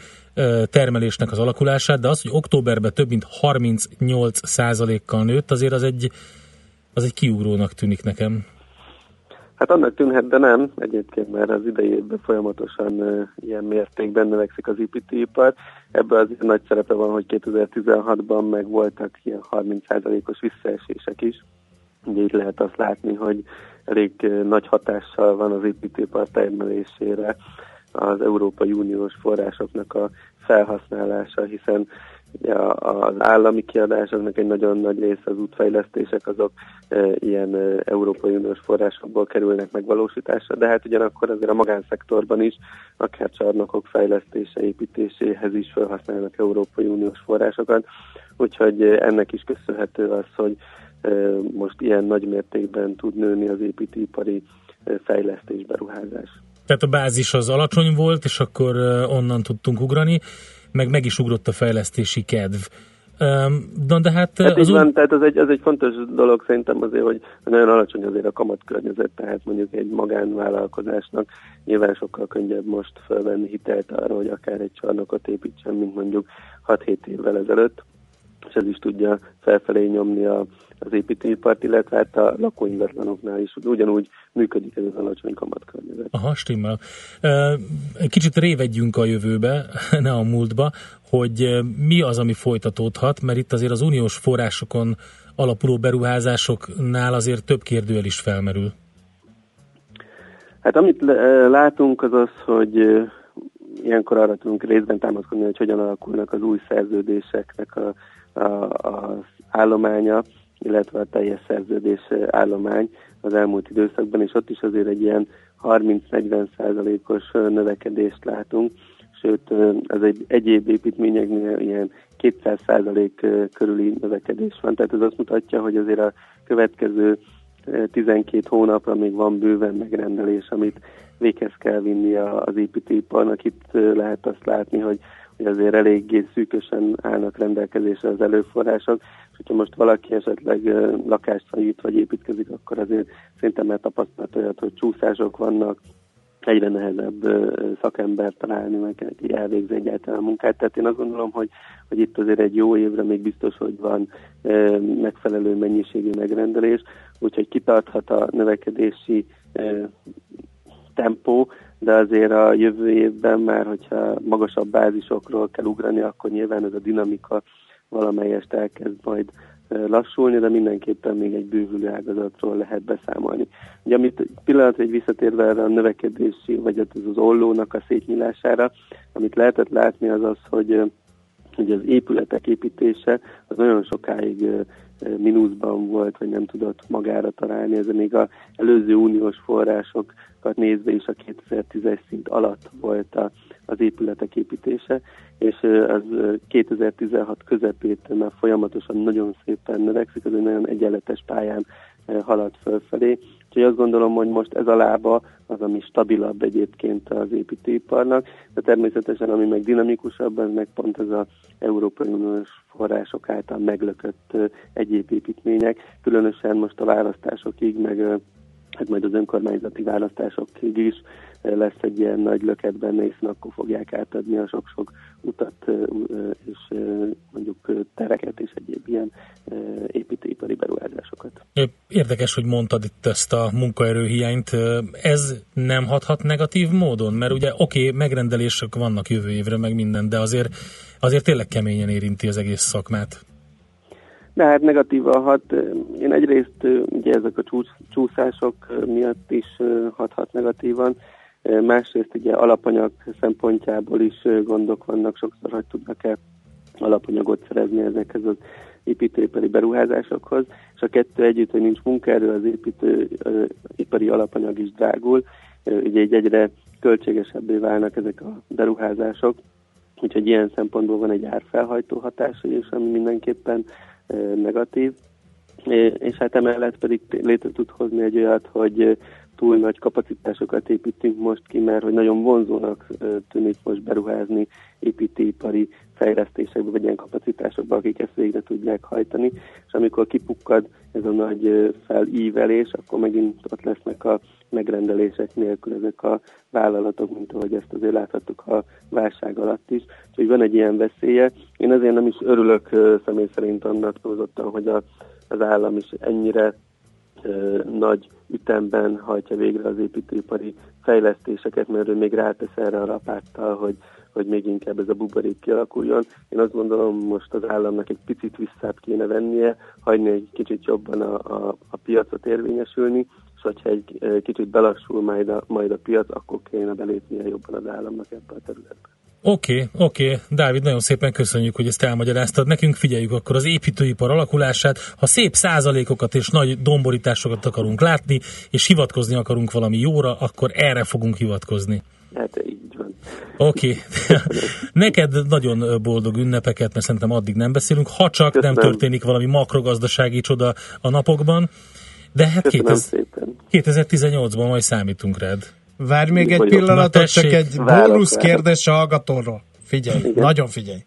termelésnek az alakulását, de az, hogy októberben több mint 38 százalékkal nőtt, azért az egy, az egy kiugrónak tűnik nekem. Hát annak tűnhet, de nem egyébként, mert az idei folyamatosan ilyen mértékben növekszik az építőipar. Ebben az nagy szerepe van, hogy 2016-ban meg voltak ilyen 30%-os visszaesések is. Ugye itt lehet azt látni, hogy elég nagy hatással van az építőipar termelésére az Európai Uniós forrásoknak a felhasználása, hiszen ugye az állami kiadásoknak egy nagyon nagy része az útfejlesztések, azok e, ilyen e, Európai Uniós forrásokból kerülnek megvalósításra, de hát ugyanakkor azért a magánszektorban is, akár csarnokok fejlesztése, építéséhez is felhasználnak Európai Uniós forrásokat, úgyhogy e, ennek is köszönhető az, hogy most ilyen nagy mértékben tud nőni az építőipari fejlesztés, beruházás. Tehát a bázis az alacsony volt, és akkor onnan tudtunk ugrani, meg meg is ugrott a fejlesztési kedv. Na de hát ö, Hát az így van, tehát az egy, az egy fontos dolog szerintem azért, hogy nagyon alacsony azért a kamatkörnyezet, tehát mondjuk egy magánvállalkozásnak nyilván sokkal könnyebb most felvenni hitelt arra, hogy akár egy csarnokot építsen, mint mondjuk 6-7 évvel ezelőtt, és ez is tudja felfelé nyomni a, az építőipart, illetve hát a lakóingatlanoknál is ugyanúgy működik ez az alacsony kamatkörnyezet. Aha, stimmel. Kicsit révedjünk a jövőbe, ne a múltba, hogy mi az, ami folytatódhat, mert itt azért az uniós forrásokon alapuló beruházásoknál azért több kérdőjel is felmerül. Hát amit látunk az az, hogy ilyenkor arra tudunk részben támaszkodni, hogy hogyan alakulnak az új szerződéseknek a, a, az állománya, illetve a teljes szerződés állomány az elmúlt időszakban, és ott is azért egy ilyen 30-40 százalékos növekedést látunk, sőt ez egy egyéb építményeknél ilyen 200 százalék körüli növekedés van, tehát ez azt mutatja, hogy azért a következő 12 hónapra még van bőven megrendelés, amit véghez kell vinni az építőiparnak. Itt lehet azt látni, hogy, hogy azért eléggé szűkösen állnak rendelkezésre az előforrások, és hogyha most valaki esetleg lakást felújít vagy építkezik, akkor azért szerintem már tapasztalt olyat, hogy csúszások vannak, egyre nehezebb ö, szakember találni, meg aki elvégzi egyáltalán a munkát. Tehát én azt gondolom, hogy, hogy itt azért egy jó évre még biztos, hogy van megfelelő mennyiségű megrendelés, úgyhogy kitarthat a növekedési tempó, de azért a jövő évben már, hogyha magasabb bázisokról kell ugrani, akkor nyilván ez a dinamika valamelyest elkezd majd lassulni, de mindenképpen még egy bővülő ágazatról lehet beszámolni. Ugye amit pillanat egy visszatérve erre a növekedési, vagy hát ez az ollónak a szétnyílására, amit lehetett látni az az, hogy hogy az épületek építése az nagyon sokáig mínuszban volt, vagy nem tudott magára találni. Ez még az előző uniós forrásokat nézve is a 2010-es szint alatt volt a, az épületek építése, és az ö, 2016 közepétől már folyamatosan nagyon szépen növekszik, az egy nagyon egyenletes pályán halad fölfelé, Úgyhogy azt gondolom, hogy most ez a lába az, ami stabilabb egyébként az építőiparnak, de természetesen ami meg dinamikusabb, ez meg pont ez az Európai Uniós források által meglökött egyéb építmények, különösen most a választásokig, meg hát majd az önkormányzati választásokig is ö, lesz egy ilyen nagy löket benne, hiszen akkor fogják átadni a sok-sok utat ö, ö, és mondjuk tereket és egyéb ilyen építőipari beruházásokat. Érdekes, hogy mondtad itt ezt a munkaerőhiányt. Ez nem hathat negatív módon? Mert ugye oké, okay, megrendelések vannak jövő évre, meg minden, de azért, azért tényleg keményen érinti az egész szakmát. De hát negatívan hat. Én egyrészt ugye ezek a csúsz, csúszások miatt is hathat negatívan, másrészt ugye alapanyag szempontjából is gondok vannak, sokszor hogy tudnak-e alapanyagot szerezni ezekhez az építőipari beruházásokhoz, és a kettő együtt, hogy nincs munkaerő, az építőipari alapanyag is drágul, ugye így egyre költségesebbé válnak ezek a beruházások, úgyhogy ilyen szempontból van egy árfelhajtó hatása is, ami mindenképpen negatív. És hát emellett pedig létre tud hozni egy olyat, hogy túl nagy kapacitásokat építünk most ki, mert hogy nagyon vonzónak tűnik most beruházni építőipari fejlesztésekbe, vagy ilyen kapacitásokba, akik ezt végre tudják hajtani, és amikor kipukkad ez a nagy felívelés, akkor megint ott lesznek a megrendelések nélkül ezek a vállalatok, mint ahogy ezt azért láthattuk a válság alatt is. Úgyhogy van egy ilyen veszélye. Én azért nem is örülök személy szerint annak túlzottan, hogy a, az állam is ennyire nagy ütemben hajtja végre az építőipari fejlesztéseket, mert ő még rátesz erre a rapáttal, hogy, hogy még inkább ez a buborék kialakuljon. Én azt gondolom, most az államnak egy picit visszább kéne vennie, hagyni egy kicsit jobban a, a, a piacot érvényesülni, és hogyha egy kicsit belassul majd a, majd a piac, akkor kéne belépnie jobban az államnak ebbe a területbe. Oké, okay, oké. Okay. Dávid, nagyon szépen köszönjük, hogy ezt elmagyaráztad nekünk. Figyeljük akkor az építőipar alakulását. Ha szép százalékokat és nagy domborításokat akarunk látni, és hivatkozni akarunk valami jóra, akkor erre fogunk hivatkozni. Hát így van. Oké. Okay. Neked nagyon boldog ünnepeket, mert szerintem addig nem beszélünk, ha csak Köszönöm. nem történik valami makrogazdasági csoda a napokban. De hát Köszönöm 2000, 2018-ban majd számítunk rád. Várj még egy vagyok. pillanatot, Na, csak egy bónusz kérdés a hallgatóról. Figyelj, Igen. nagyon figyelj.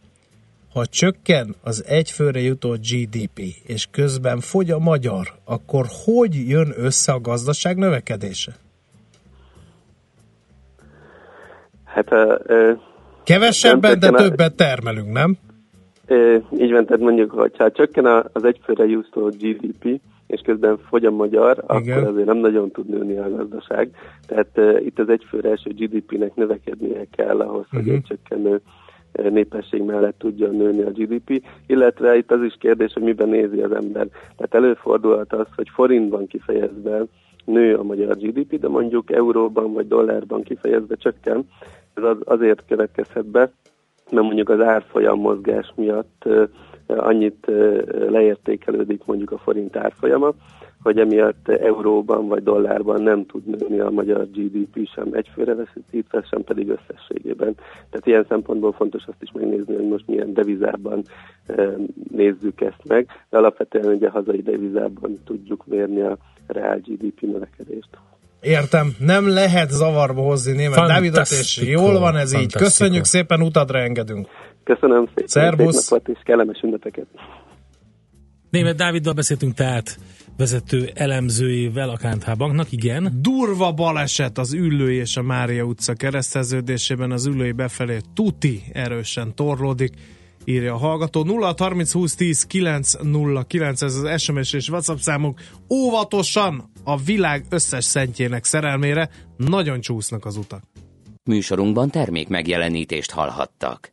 Ha csökken az egyfőre jutó GDP, és közben fogy a magyar, akkor hogy jön össze a gazdaság növekedése? Hát ö, Kevesebben, de többet termelünk, nem? Ö, Így van, tehát mondjuk, hogyha csökken az egyfőre jutó GDP, és közben fogy a magyar, Igen. akkor azért nem nagyon tud nőni a gazdaság. Tehát uh, itt az egyfőre eső GDP-nek növekednie kell ahhoz, hogy Mhm. egy csökkenő népesség mellett tudjon nőni a GDP, illetve itt az is kérdés, hogy miben nézi az ember. Tehát előfordulhat az, hogy forintban kifejezve nő a magyar GDP, de mondjuk euróban vagy dollárban kifejezve csökken. Ez az, azért következhet be, mert mondjuk az árfolyam mozgás miatt annyit leértékelődik mondjuk a forint árfolyama, hogy emiatt euróban vagy dollárban nem tud nőni a magyar GDP sem egyfőre veszítve, sem pedig összességében. Tehát ilyen szempontból fontos azt is megnézni, hogy most milyen devizában nézzük ezt meg, de alapvetően ugye hazai devizában tudjuk mérni a reál GDP növekedést. Értem, nem lehet zavarba hozni német Dávidot, és jól van ez így. Köszönjük szépen, utadra engedünk. Köszönöm szépen, Szervusz. szép napot és kellemes ünnepeket! Német Dáviddal beszéltünk tehát vezető elemzőjével a KNH Banknak, igen. Durva baleset az Üllői és a Mária utca kereszteződésében, az Üllői befelé tuti erősen torlódik, írja a hallgató. 0 30 20 10 909, ez az SMS és WhatsApp számunk. Óvatosan a világ összes szentjének szerelmére nagyon csúsznak az utak. Műsorunkban termék megjelenítést hallhattak.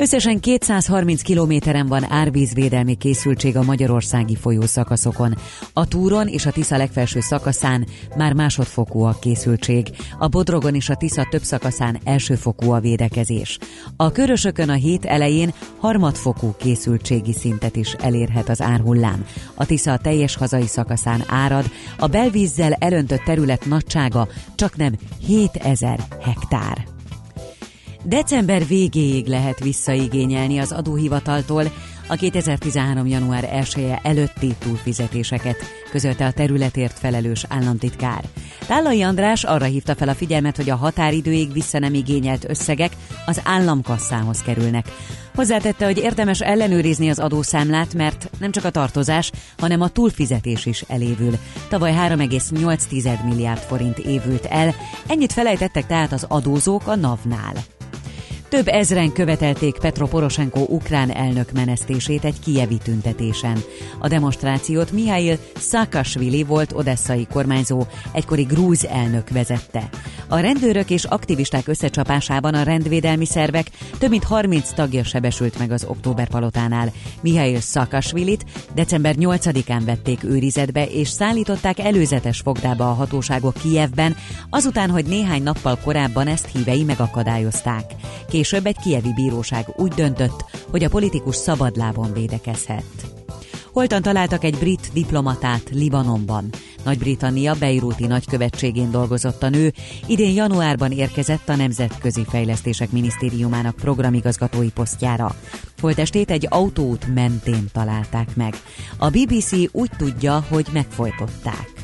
Összesen 230 kilométeren van árvízvédelmi készültség a magyarországi folyószakaszokon. A Túron és a Tisza legfelső szakaszán már másodfokú a készültség. A Bodrogon és a Tisza több szakaszán elsőfokú a védekezés. A körösökön a hét elején harmadfokú készültségi szintet is elérhet az árhullám. A Tisza a teljes hazai szakaszán árad, a belvízzel elöntött terület nagysága csak nem 7000 hektár. December végéig lehet visszaigényelni az adóhivataltól a 2013. január 1 -e előtti túlfizetéseket, közölte a területért felelős államtitkár. Tállai András arra hívta fel a figyelmet, hogy a határidőig vissza nem igényelt összegek az államkasszához kerülnek. Hozzátette, hogy érdemes ellenőrizni az adószámlát, mert nem csak a tartozás, hanem a túlfizetés is elévül. Tavaly 3,8 milliárd forint évült el, ennyit felejtettek tehát az adózók a NAV-nál. Több ezren követelték Petro Poroshenko ukrán elnök menesztését egy kijevi tüntetésen. A demonstrációt Mihail Saakashvili volt odesszai kormányzó, egykori grúz elnök vezette. A rendőrök és aktivisták összecsapásában a rendvédelmi szervek több mint 30 tagja sebesült meg az Októberpalotánál. Mihail Saakashvilit december 8-án vették őrizetbe és szállították előzetes fogdába a hatóságok Kijevben, azután, hogy néhány nappal korábban ezt hívei megakadályozták. Később egy kievi bíróság úgy döntött, hogy a politikus szabadlábon védekezhet. Holtan találtak egy brit diplomatát Libanonban. Nagy-Britannia Beiruti nagykövetségén dolgozott a nő, idén januárban érkezett a Nemzetközi Fejlesztések Minisztériumának programigazgatói posztjára. Holtestét egy autóút mentén találták meg. A BBC úgy tudja, hogy megfojtották.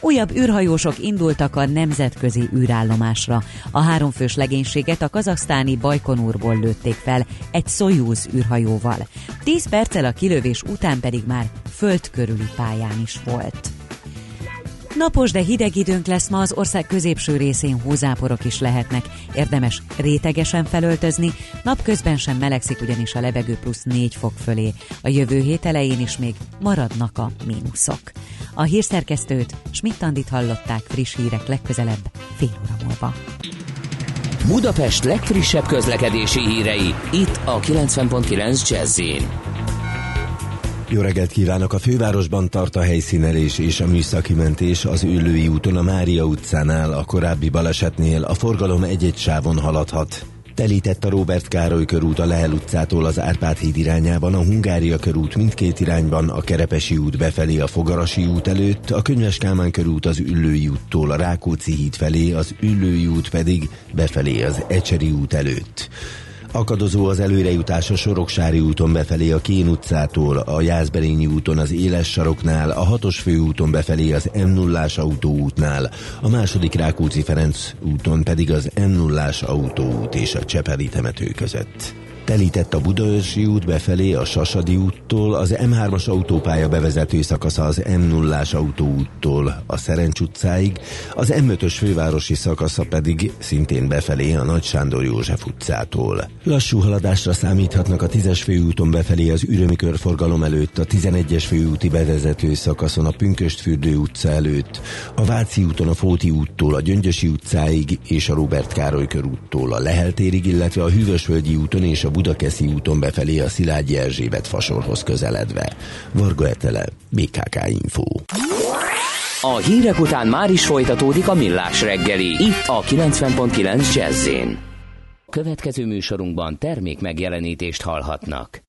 Újabb űrhajósok indultak a nemzetközi űrállomásra. A háromfős legénységet a kazasztáni Bajkonurból lőtték fel egy Soyuz űrhajóval. Tíz perccel a kilövés után pedig már föld körüli pályán is volt. Napos, de hideg időnk lesz ma az ország középső részén hózáporok is lehetnek. Érdemes rétegesen felöltözni, napközben sem melegszik ugyanis a levegő plusz 4 fok fölé. A jövő hét elején is még maradnak a mínuszok. A hírszerkesztőt Schmidt-Andit hallották friss hírek legközelebb fél óra múlva. Budapest legfrissebb közlekedési hírei, itt a 90.9 jazz jó reggelt kívánok! A fővárosban tart a helyszínelés és a műszaki mentés az Üllői úton a Mária utcánál a korábbi balesetnél a forgalom egy-egy sávon haladhat. Telített a Robert Károly körút a Lehel utcától az Árpád híd irányában, a Hungária körút mindkét irányban, a Kerepesi út befelé a Fogarasi út előtt, a Könyves Kálmán körút az Üllői úttól a Rákóczi híd felé, az Üllői út pedig befelé az Ecseri út előtt. Akadozó az előrejutás a Soroksári úton befelé a Kén utcától, a Jászberényi úton az Éles saroknál, a Hatos főúton befelé az m 0 autóútnál, a második Rákóczi Ferenc úton pedig az m 0 autóút és a Csepeli temető között. Telített a Budaörsi út befelé a Sasadi úttól, az M3-as autópálya bevezető szakasza az M0-ás autóúttól a Szerencs utcáig, az M5-ös fővárosi szakasza pedig szintén befelé a Nagy Sándor József utcától. Lassú haladásra számíthatnak a 10-es főúton befelé az Ürömi körforgalom előtt, a 11-es főúti bevezető szakaszon a Pünköstfürdő utca előtt, a Váci úton a Fóti úttól a Gyöngyösi utcáig és a Robert Károly körúttól a Leheltérig, illetve a Hűvösvölgyi úton és a Budakeszi úton befelé a Szilágyi Erzsébet fasorhoz közeledve. Varga Etele, BKK Info. A hírek után már is folytatódik a millás reggeli, itt a 90.9 jazz Következő műsorunkban termék megjelenítést hallhatnak.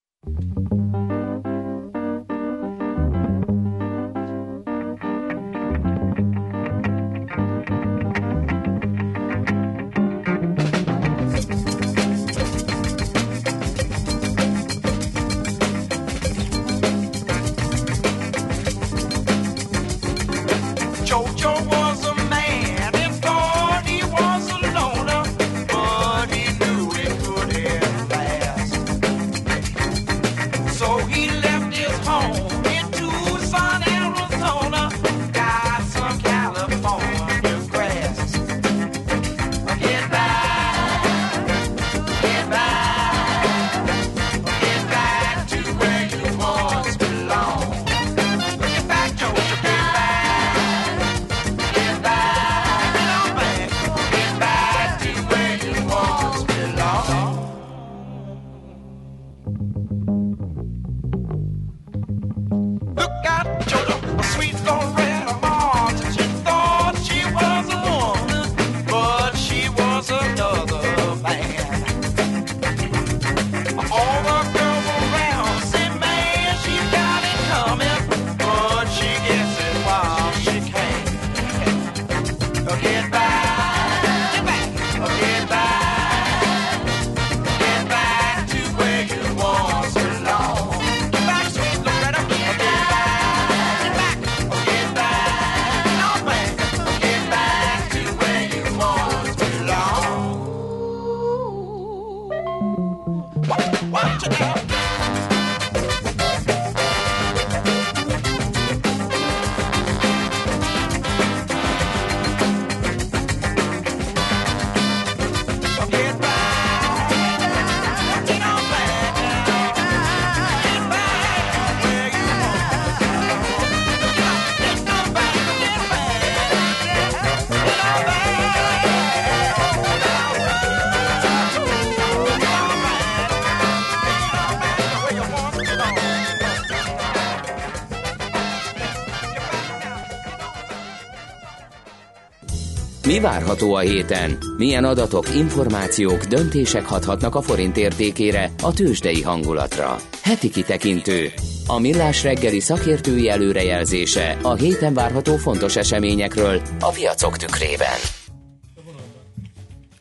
Mi várható a héten? Milyen adatok, információk, döntések hathatnak a forint értékére, a tőzsdei hangulatra? Heti kitekintő. A millás reggeli szakértői előrejelzése a héten várható fontos eseményekről a piacok tükrében.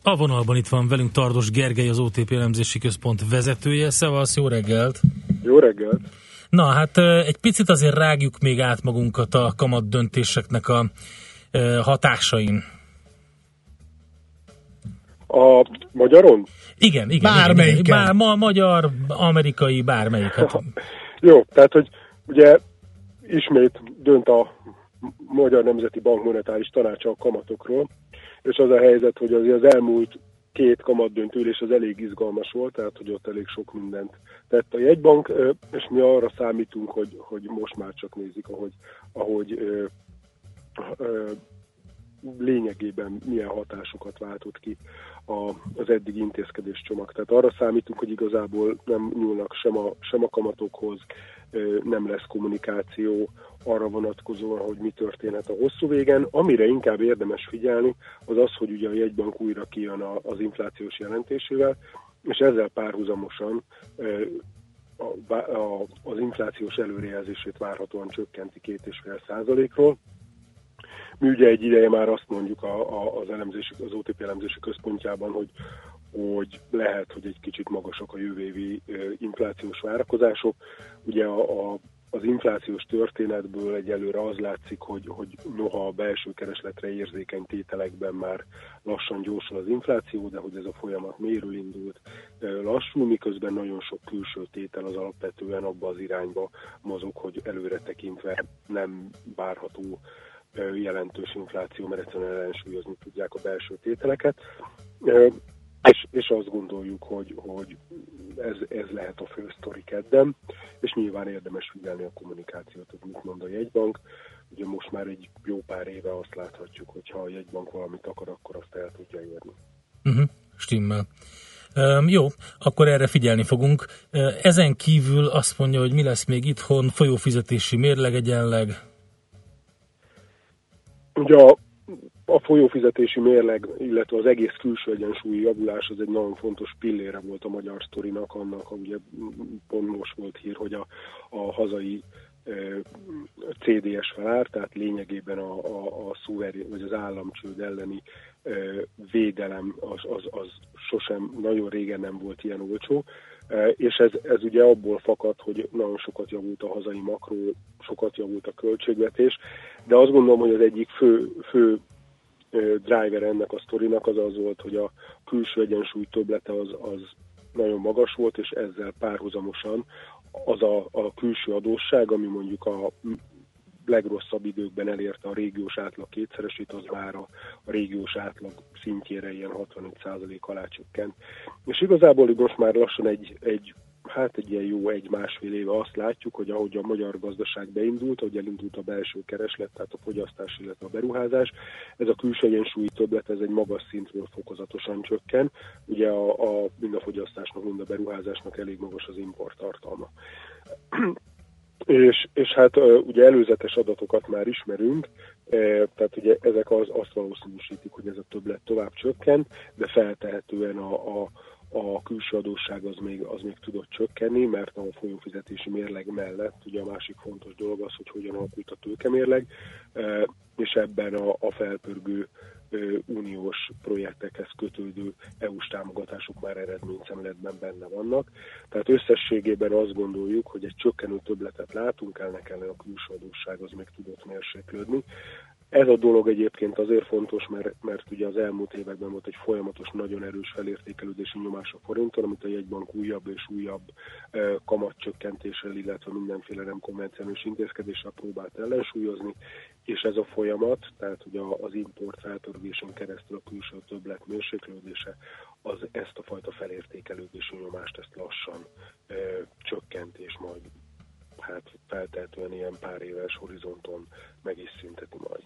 A vonalban itt van velünk Tardos Gergely, az OTP elemzési központ vezetője. Szevasz, jó reggelt! Jó reggelt! Na hát egy picit azért rágjuk még át magunkat a kamat döntéseknek a hatásain. A magyaron? Igen, igen. Bármelyiken. igen, igen. Bár, ma, magyar, amerikai, bármelyik. Hát, Jó, tehát, hogy ugye ismét dönt a Magyar Nemzeti Bank monetáris tanácsa a kamatokról, és az a helyzet, hogy azért az elmúlt két kamatdöntőülés az elég izgalmas volt, tehát hogy ott elég sok mindent tett a jegybank, és mi arra számítunk, hogy, hogy most már csak nézik, ahogy, ahogy ö, ö, lényegében milyen hatásokat váltott ki a, az eddig intézkedés csomag. Tehát arra számítunk, hogy igazából nem nyúlnak sem a, sem a kamatokhoz, nem lesz kommunikáció arra vonatkozóan, hogy mi történhet a hosszú végen. Amire inkább érdemes figyelni, az az, hogy ugye a jegybank újra kijön az inflációs jelentésével, és ezzel párhuzamosan az inflációs előrejelzését várhatóan csökkenti 2,5 százalékról. Mi ugye egy ideje már azt mondjuk a, a, az, elemzési, az OTP elemzési központjában, hogy, hogy lehet, hogy egy kicsit magasak a jövő évi inflációs várakozások. Ugye a, a, az inflációs történetből egyelőre az látszik, hogy, hogy noha a belső keresletre érzékeny tételekben már lassan gyorsul az infláció, de hogy ez a folyamat méről indult ö, lassul, miközben nagyon sok külső tétel az alapvetően abba az irányba mozog, hogy előre tekintve nem várható jelentős infláció, mert egyszerűen ellensúlyozni tudják a belső tételeket. És, és azt gondoljuk, hogy, hogy ez, ez lehet a fő sztori kedden, és nyilván érdemes figyelni a kommunikációt, hogy mit mond a jegybank. Ugye most már egy jó pár éve azt láthatjuk, hogy ha a jegybank valamit akar, akkor azt el tudja érni. uh-huh, stimmel. Um, jó, akkor erre figyelni fogunk. Ezen kívül azt mondja, hogy mi lesz még itthon, folyófizetési mérleg egyenleg. Ugye a, a folyófizetési mérleg, illetve az egész külső egyensúlyi javulás az egy nagyon fontos pillére volt a magyar sztorinak, annak ugye pont most volt hír, hogy a, a hazai eh, CDS felár, tehát lényegében a, a, a szuverén, vagy az államcsőd elleni eh, védelem az, az, az sosem, nagyon régen nem volt ilyen olcsó, és ez, ez ugye abból fakad, hogy nagyon sokat javult a hazai makró, sokat javult a költségvetés, de azt gondolom, hogy az egyik fő, fő ö, driver ennek a sztorinak az az volt, hogy a külső egyensúly töblete az, az nagyon magas volt, és ezzel párhuzamosan az a, a külső adósság, ami mondjuk a legrosszabb időkben elérte a régiós átlag kétszeresét, az már a, a régiós átlag szintjére ilyen 65% alá csökkent. És igazából most már lassan egy, egy hát egy ilyen jó egy-másfél éve azt látjuk, hogy ahogy a magyar gazdaság beindult, ahogy elindult a belső kereslet, tehát a fogyasztás, illetve a beruházás, ez a külső egyensúlyi többlet, ez egy magas szintről fokozatosan csökken. Ugye a, a, mind a fogyasztásnak, mind a beruházásnak elég magas az import tartalma. És, és hát ugye előzetes adatokat már ismerünk, eh, tehát ugye ezek az, azt valószínűsítik, hogy ez a többlet tovább csökkent, de feltehetően a, a, a külső adósság az még, az még tudott csökkenni, mert a folyófizetési mérleg mellett ugye a másik fontos dolog az, hogy hogyan alakult a tőkemérleg, és ebben a, a felpörgő uniós projektekhez kötődő EU-s támogatások már eredményszemletben benne vannak. Tehát összességében azt gondoljuk, hogy egy csökkenő többletet látunk, ennek ellen a külső adósság az még tudott mérséklődni. Ez a dolog egyébként azért fontos, mert, mert ugye az elmúlt években volt egy folyamatos, nagyon erős felértékelődési nyomás a forinton, amit a jegybank újabb és újabb eh, kamatcsökkentéssel, illetve mindenféle nem konvencionális intézkedéssel próbált ellensúlyozni, és ez a folyamat, tehát a- az import felpörgésen keresztül a külső többlet mérséklődése, az ezt a fajta felértékelődési nyomást ezt lassan eh, csökkent, és majd hát feltehetően ilyen pár éves horizonton meg is szünteti majd.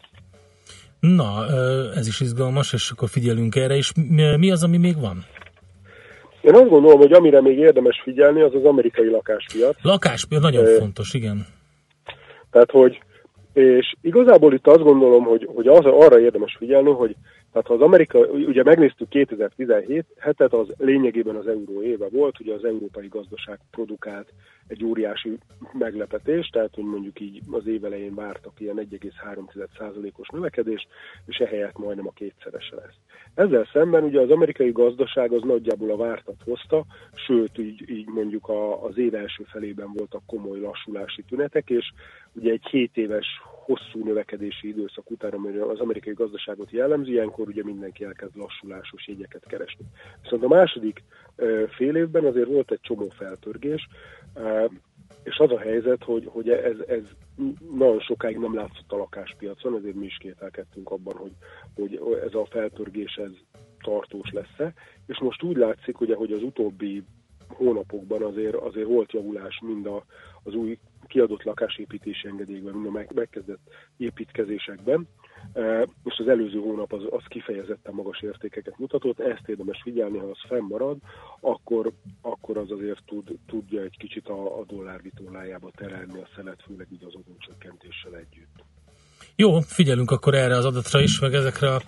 Na, ö, ez is izgalmas, és akkor figyelünk erre, és mi az, ami még van? Én azt gondolom, hogy amire még érdemes figyelni, az az amerikai lakáspiac. Lakáspiac nagyon Ö, fontos, igen. Tehát, hogy És igazából itt azt gondolom, hogy, hogy az, arra érdemes figyelni, hogy tehát ha az Amerika, ugye megnéztük 2017-et, az lényegében az euró éve volt, ugye az európai gazdaság produkált egy óriási meglepetés, tehát hogy mondjuk így az év elején vártak ilyen 1,3%-os növekedést, és ehelyett majdnem a kétszerese lesz. Ezzel szemben ugye az amerikai gazdaság az nagyjából a vártat hozta, sőt így, így mondjuk a, az év első felében voltak komoly lassulási tünetek, és ugye egy 7 éves hosszú növekedési időszak után, ami az amerikai gazdaságot jellemzi, ilyenkor ugye mindenki elkezd lassulásos jegyeket keresni. Viszont a második fél évben azért volt egy csomó feltörgés, és az a helyzet, hogy, hogy ez, ez nagyon sokáig nem látszott a lakáspiacon, ezért mi is kételkedtünk abban, hogy, hogy ez a feltörgés ez tartós lesz-e, és most úgy látszik, ugye, hogy az utóbbi hónapokban azért, azért volt javulás mind a, az új kiadott lakásépítési engedélyekben, mind a megkezdett építkezésekben, és az előző hónap az, az kifejezetten magas értékeket mutatott, ezt érdemes figyelni, ha az fennmarad, akkor, akkor az azért tud, tudja egy kicsit a, a dollár vitorlájába terelni a szelet, főleg így az adócsökkentéssel együtt. Jó, figyelünk akkor erre az adatra is, meg ezekre a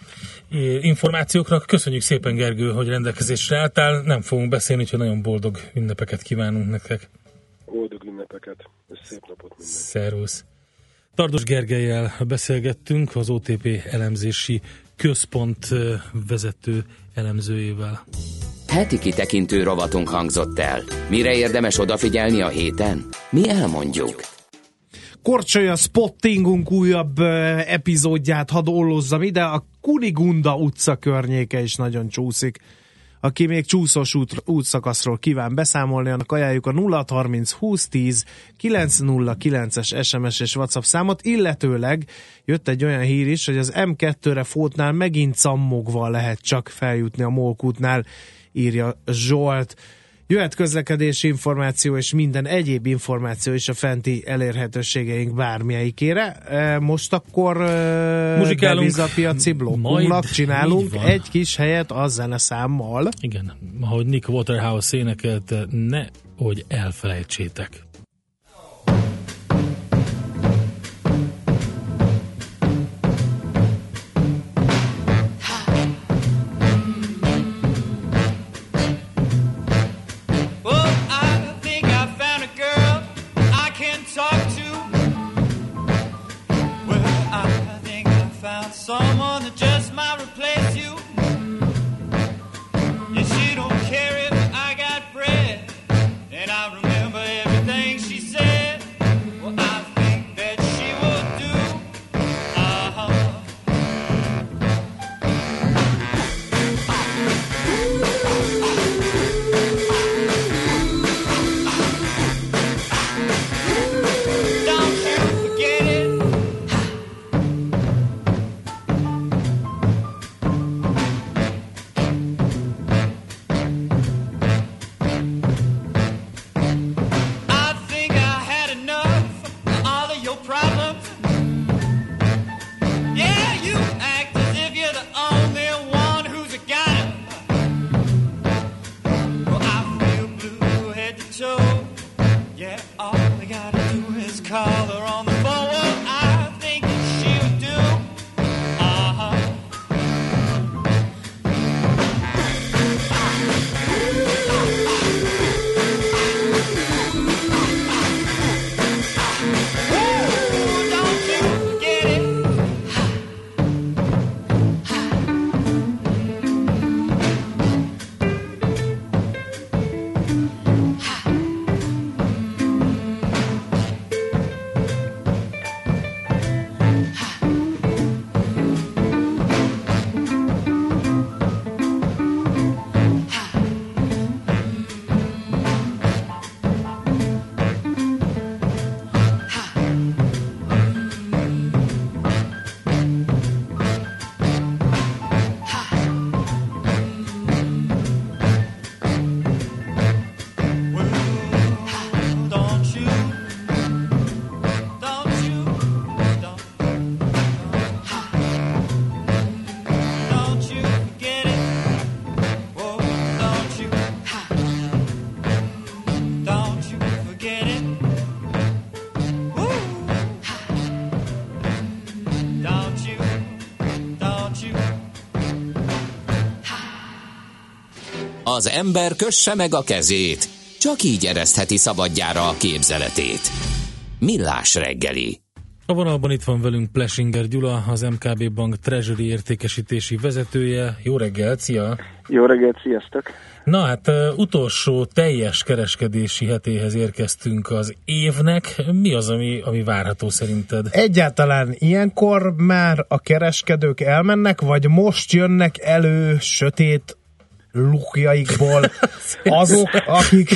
információkra. Köszönjük szépen, Gergő, hogy rendelkezésre álltál. Nem fogunk beszélni, hogy nagyon boldog ünnepeket kívánunk nektek. Boldog ünnepeket, és szép napot mindenki. Szervusz. Tardos Gergelyel beszélgettünk, az OTP elemzési központ vezető elemzőjével. Heti kitekintő rovatunk hangzott el. Mire érdemes odafigyelni a héten? Mi elmondjuk. Korcsolya spottingunk újabb epizódját hadd ollozzam ide, a Kunigunda utca környéke is nagyon csúszik. Aki még csúszós út, útszakaszról kíván beszámolni, annak ajánljuk a 0630 2010 909-es SMS és WhatsApp számot, illetőleg jött egy olyan hír is, hogy az M2-re fótnál megint cammogva lehet csak feljutni a Molkútnál, írja Zsolt. Jöhet közlekedési információ és minden egyéb információ is a fenti elérhetőségeink bármelyikére. Most akkor devizapiaci blokkunknak csinálunk egy kis helyet a zeneszámmal. Igen, ahogy Nick Waterhouse énekelte, ne, hogy elfelejtsétek. Az ember kösse meg a kezét, csak így eresztheti szabadjára a képzeletét. Millás reggeli. A vonalban itt van velünk Plesinger Gyula, az MKB Bank Treasury értékesítési vezetője. Jó reggelt, szia! Jó reggelt, sziasztok! Na hát utolsó teljes kereskedési hetéhez érkeztünk az évnek. Mi az, ami, ami várható szerinted? Egyáltalán ilyenkor már a kereskedők elmennek, vagy most jönnek elő sötét lukjaikból azok, akik...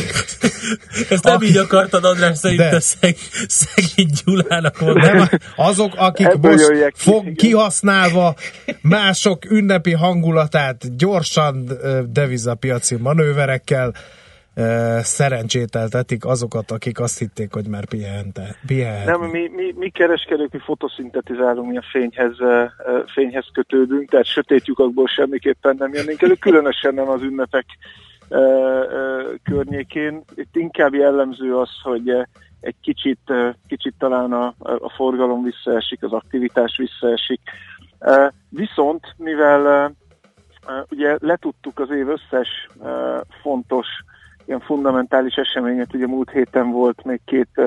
Ezt nem így akartad, András, szerintem de, szeg, szegény Gyulának mondani. Nem, azok, akik Ebből most ki, fog, igen. kihasználva mások ünnepi hangulatát gyorsan devizapiaci manőverekkel szerencsételtetik azokat, akik azt hitték, hogy már pihente, pihenhetnek. Nem, mi, mi, mi kereskedők, mi fotoszintetizálunk, mi a fényhez, fényhez kötődünk, tehát sötét lyukakból semmiképpen nem jönnénk elő, különösen nem az ünnepek környékén. Itt inkább jellemző az, hogy egy kicsit, kicsit talán a, a forgalom visszaesik, az aktivitás visszaesik. Viszont, mivel ugye letudtuk az év összes fontos ilyen fundamentális eseményet, ugye múlt héten volt még két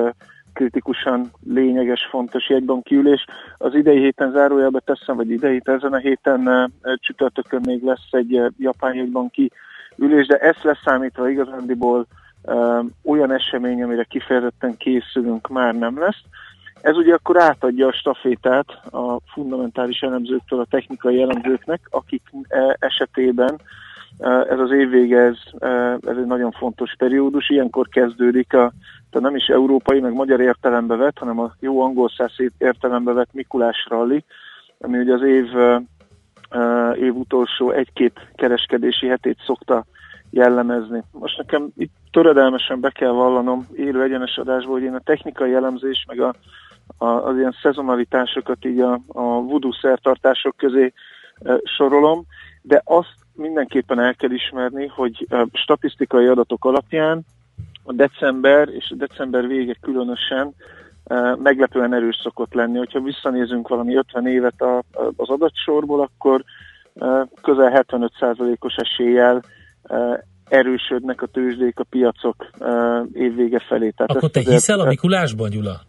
kritikusan lényeges, fontos jegybanki ülés. Az idei héten zárójelbe teszem, vagy idei, ezen a héten csütörtökön még lesz egy japán jegybanki ülés, de ezt leszámítva igazándiból olyan esemény, amire kifejezetten készülünk, már nem lesz. Ez ugye akkor átadja a stafétát a fundamentális elemzőktől a technikai elemzőknek, akik eh, esetében ez az évvége, ez, eh, ez egy nagyon fontos periódus, ilyenkor kezdődik a, tehát nem is európai, meg magyar értelembe vett, hanem a jó angol száz értelembe vett Mikulás rally, ami ugye az év, eh, eh, év utolsó egy-két kereskedési hetét szokta jellemezni. Most nekem itt töredelmesen be kell vallanom élő egyenes adásból, hogy én a technikai elemzés, meg a, a, az ilyen szezonalitásokat így a, a voodoo szertartások közé sorolom, de azt mindenképpen el kell ismerni, hogy statisztikai adatok alapján a december és a december vége különösen meglepően erős szokott lenni. Hogyha visszanézünk valami 50 évet a, az adatsorból, akkor közel 75%-os eséllyel erősödnek a tőzsdék, a piacok évvége felé. Tehát Akkor te azért, hiszel a Mikulásban, Gyula?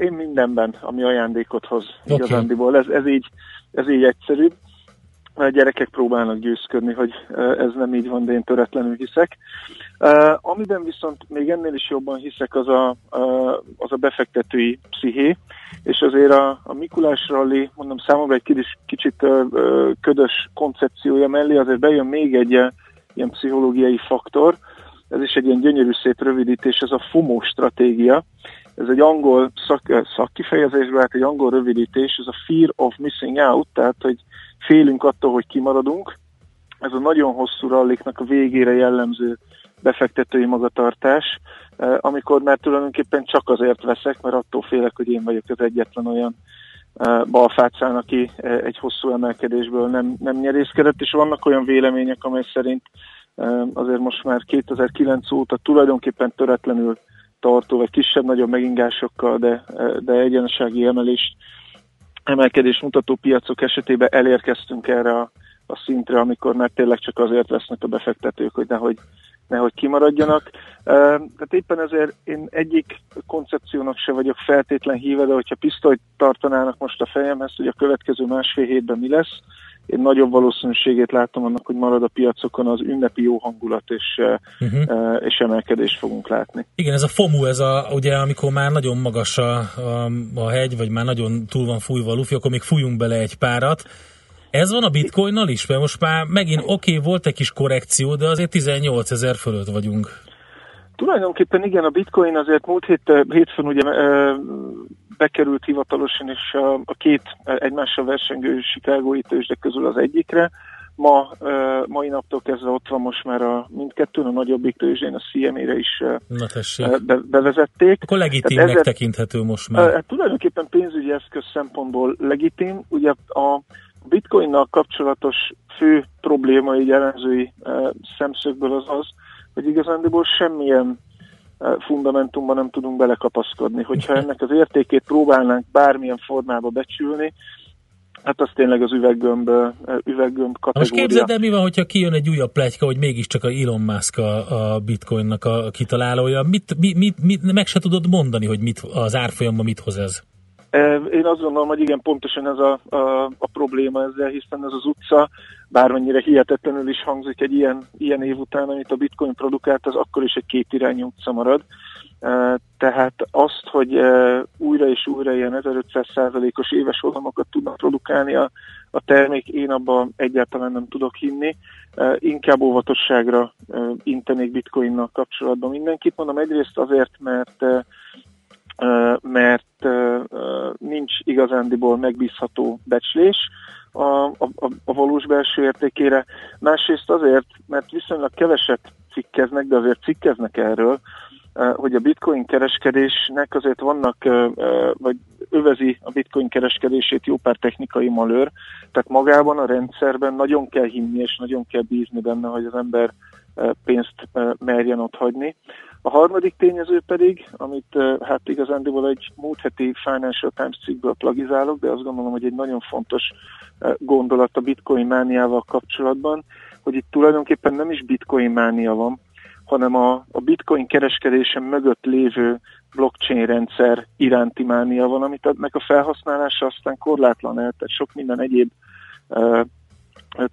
Én mindenben, ami ajándékot hoz Oké. igazándiból. Ez, ez, így, ez így egyszerű. A gyerekek próbálnak győzködni, hogy ez nem így van, de én töretlenül hiszek. Amiben viszont még ennél is jobban hiszek, az a, az a befektetői psziché, és azért a, a Mikulás rally, mondom számomra egy kicsit, kicsit ködös koncepciója mellé, azért bejön még egy ilyen pszichológiai faktor, ez is egy ilyen gyönyörű szép rövidítés, ez a FOMO stratégia. Ez egy angol szak, szakkifejezésből, hát egy angol rövidítés, ez a Fear of Missing Out, tehát hogy félünk attól, hogy kimaradunk. Ez a nagyon hosszú ralliknak a végére jellemző befektetői magatartás, eh, amikor már tulajdonképpen csak azért veszek, mert attól félek, hogy én vagyok az egyetlen olyan eh, balfácán, aki eh, egy hosszú emelkedésből nem, nem nyerészkedett, és vannak olyan vélemények, amely szerint azért most már 2009 óta tulajdonképpen töretlenül tartó, vagy kisebb-nagyobb megingásokkal, de, de egyenesági emelést, emelkedés mutató piacok esetében elérkeztünk erre a, a szintre, amikor már tényleg csak azért vesznek a befektetők, hogy nehogy, nehogy kimaradjanak. Eh, Tehát éppen ezért én egyik koncepciónak se vagyok feltétlen híve, de hogyha pisztolyt tartanának most a fejemhez, hogy a következő másfél hétben mi lesz, én nagyobb valószínűségét látom annak, hogy marad a piacokon az ünnepi jó hangulat és, uh-huh. és emelkedést fogunk látni. Igen, ez a FOMU, ez a, ugye amikor már nagyon magas a, a, a hegy, vagy már nagyon túl van fújva a lufi, akkor még fújunk bele egy párat. Ez van a bitcoinnal is, mert most már megint oké, okay, volt egy kis korrekció, de azért 18 ezer fölött vagyunk. Tulajdonképpen igen, a bitcoin azért múlt hét, hétfőn ugye bekerült hivatalosan, és a, két egymással versengő Chicagói tőzsde közül az egyikre. Ma, mai naptól kezdve ott van most már a mindkettőn, a nagyobbik tőzsdén, a CME-re is be, bevezették. Akkor legitimnek ezért, tekinthető most már. Hát tulajdonképpen pénzügyi eszköz szempontból legitim. Ugye a bitcoinnal kapcsolatos fő probléma így elemzői szemszögből az az, hogy igazándiból semmilyen fundamentumban nem tudunk belekapaszkodni. Hogyha ennek az értékét próbálnánk bármilyen formába becsülni, Hát az tényleg az üveggömb, üveggömb Most kategória. képzeld el, mi van, hogyha kijön egy újabb pletyka, hogy mégiscsak a Elon Musk a, a bitcoinnak a kitalálója. Mit, mit, mit, mit, meg se tudod mondani, hogy mit, az árfolyamban mit hoz ez? Én azt gondolom, hogy igen, pontosan ez a, a, a probléma ezzel, hiszen ez az utca, bármennyire hihetetlenül is hangzik egy ilyen, ilyen év után, amit a bitcoin produkált, az akkor is egy kétirányú utca marad. Tehát azt, hogy újra és újra ilyen 1500%-os éves holamokat tudnak produkálni a, a termék, én abban egyáltalán nem tudok hinni. Inkább óvatosságra intenék bitcoinnal kapcsolatban mindenkit. Mondom egyrészt azért, mert mert nincs igazándiból megbízható becslés a, a, a- valós belső értékére. Másrészt azért, mert viszonylag keveset cikkeznek, de azért cikkeznek erről, ö, hogy a bitcoin kereskedésnek azért vannak, ö, ö, vagy övezi a bitcoin kereskedését jó pár technikai malőr, tehát magában a rendszerben nagyon kell hinni, és nagyon kell bízni benne, hogy az ember pénzt merjen ott hagyni. A harmadik tényező pedig, amit hát igazándiból egy múlt heti Financial Times cikkből plagizálok, de azt gondolom, hogy egy nagyon fontos gondolat a bitcoin mániával kapcsolatban, hogy itt tulajdonképpen nem is bitcoin mánia van, hanem a, a bitcoin kereskedésen mögött lévő blockchain rendszer iránti mánia van, amit ennek a felhasználása aztán korlátlan el, tehát sok minden egyéb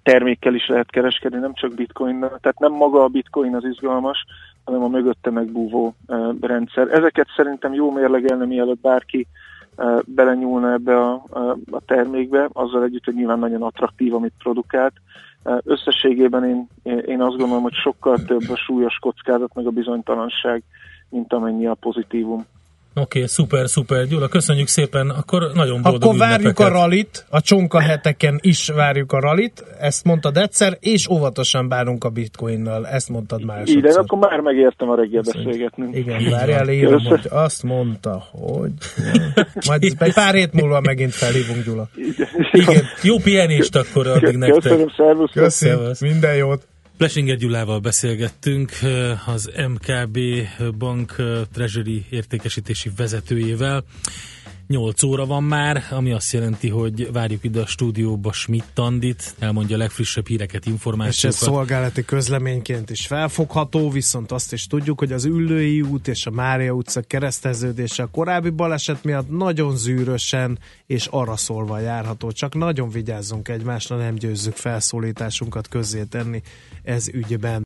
termékkel is lehet kereskedni, nem csak bitcoinnal. Tehát nem maga a bitcoin az izgalmas, hanem a mögötte megbúvó rendszer. Ezeket szerintem jó mérlegelni, mielőtt bárki belenyúlna ebbe a, a, termékbe, azzal együtt, hogy nyilván nagyon attraktív, amit produkált. Összességében én, én azt gondolom, hogy sokkal több a súlyos kockázat, meg a bizonytalanság, mint amennyi a pozitívum. Oké, okay, szuper, szuper. Gyula, köszönjük szépen. Akkor nagyon boldog Akkor várjuk ünnepeket. a ralit, a csonka heteken is várjuk a ralit, ezt mondtad egyszer, és óvatosan bánunk a bitcoinnal, ezt mondtad már Igen, akkor már megértem a reggel beszélgetni. Igen, várjál, írom, hogy azt mondta, hogy... Majd egy pár hét múlva megint felhívunk, Gyula. Igen, jó pihenést akkor addig nektek. Köszönöm, szervusz. Köszönöm, minden jót. Plesinger Gyulával beszélgettünk, az MKB Bank Treasury értékesítési vezetőjével. 8 óra van már, ami azt jelenti, hogy várjuk ide a stúdióba Schmidt Andit, elmondja a legfrissebb híreket, És ez információkat. szolgálati közleményként is felfogható, viszont azt is tudjuk, hogy az Üllői út és a Mária utca kereszteződése a korábbi baleset miatt nagyon zűrösen és arra szólva járható. Csak nagyon vigyázzunk egymásra, nem győzzük felszólításunkat közzé tenni ez ügyben.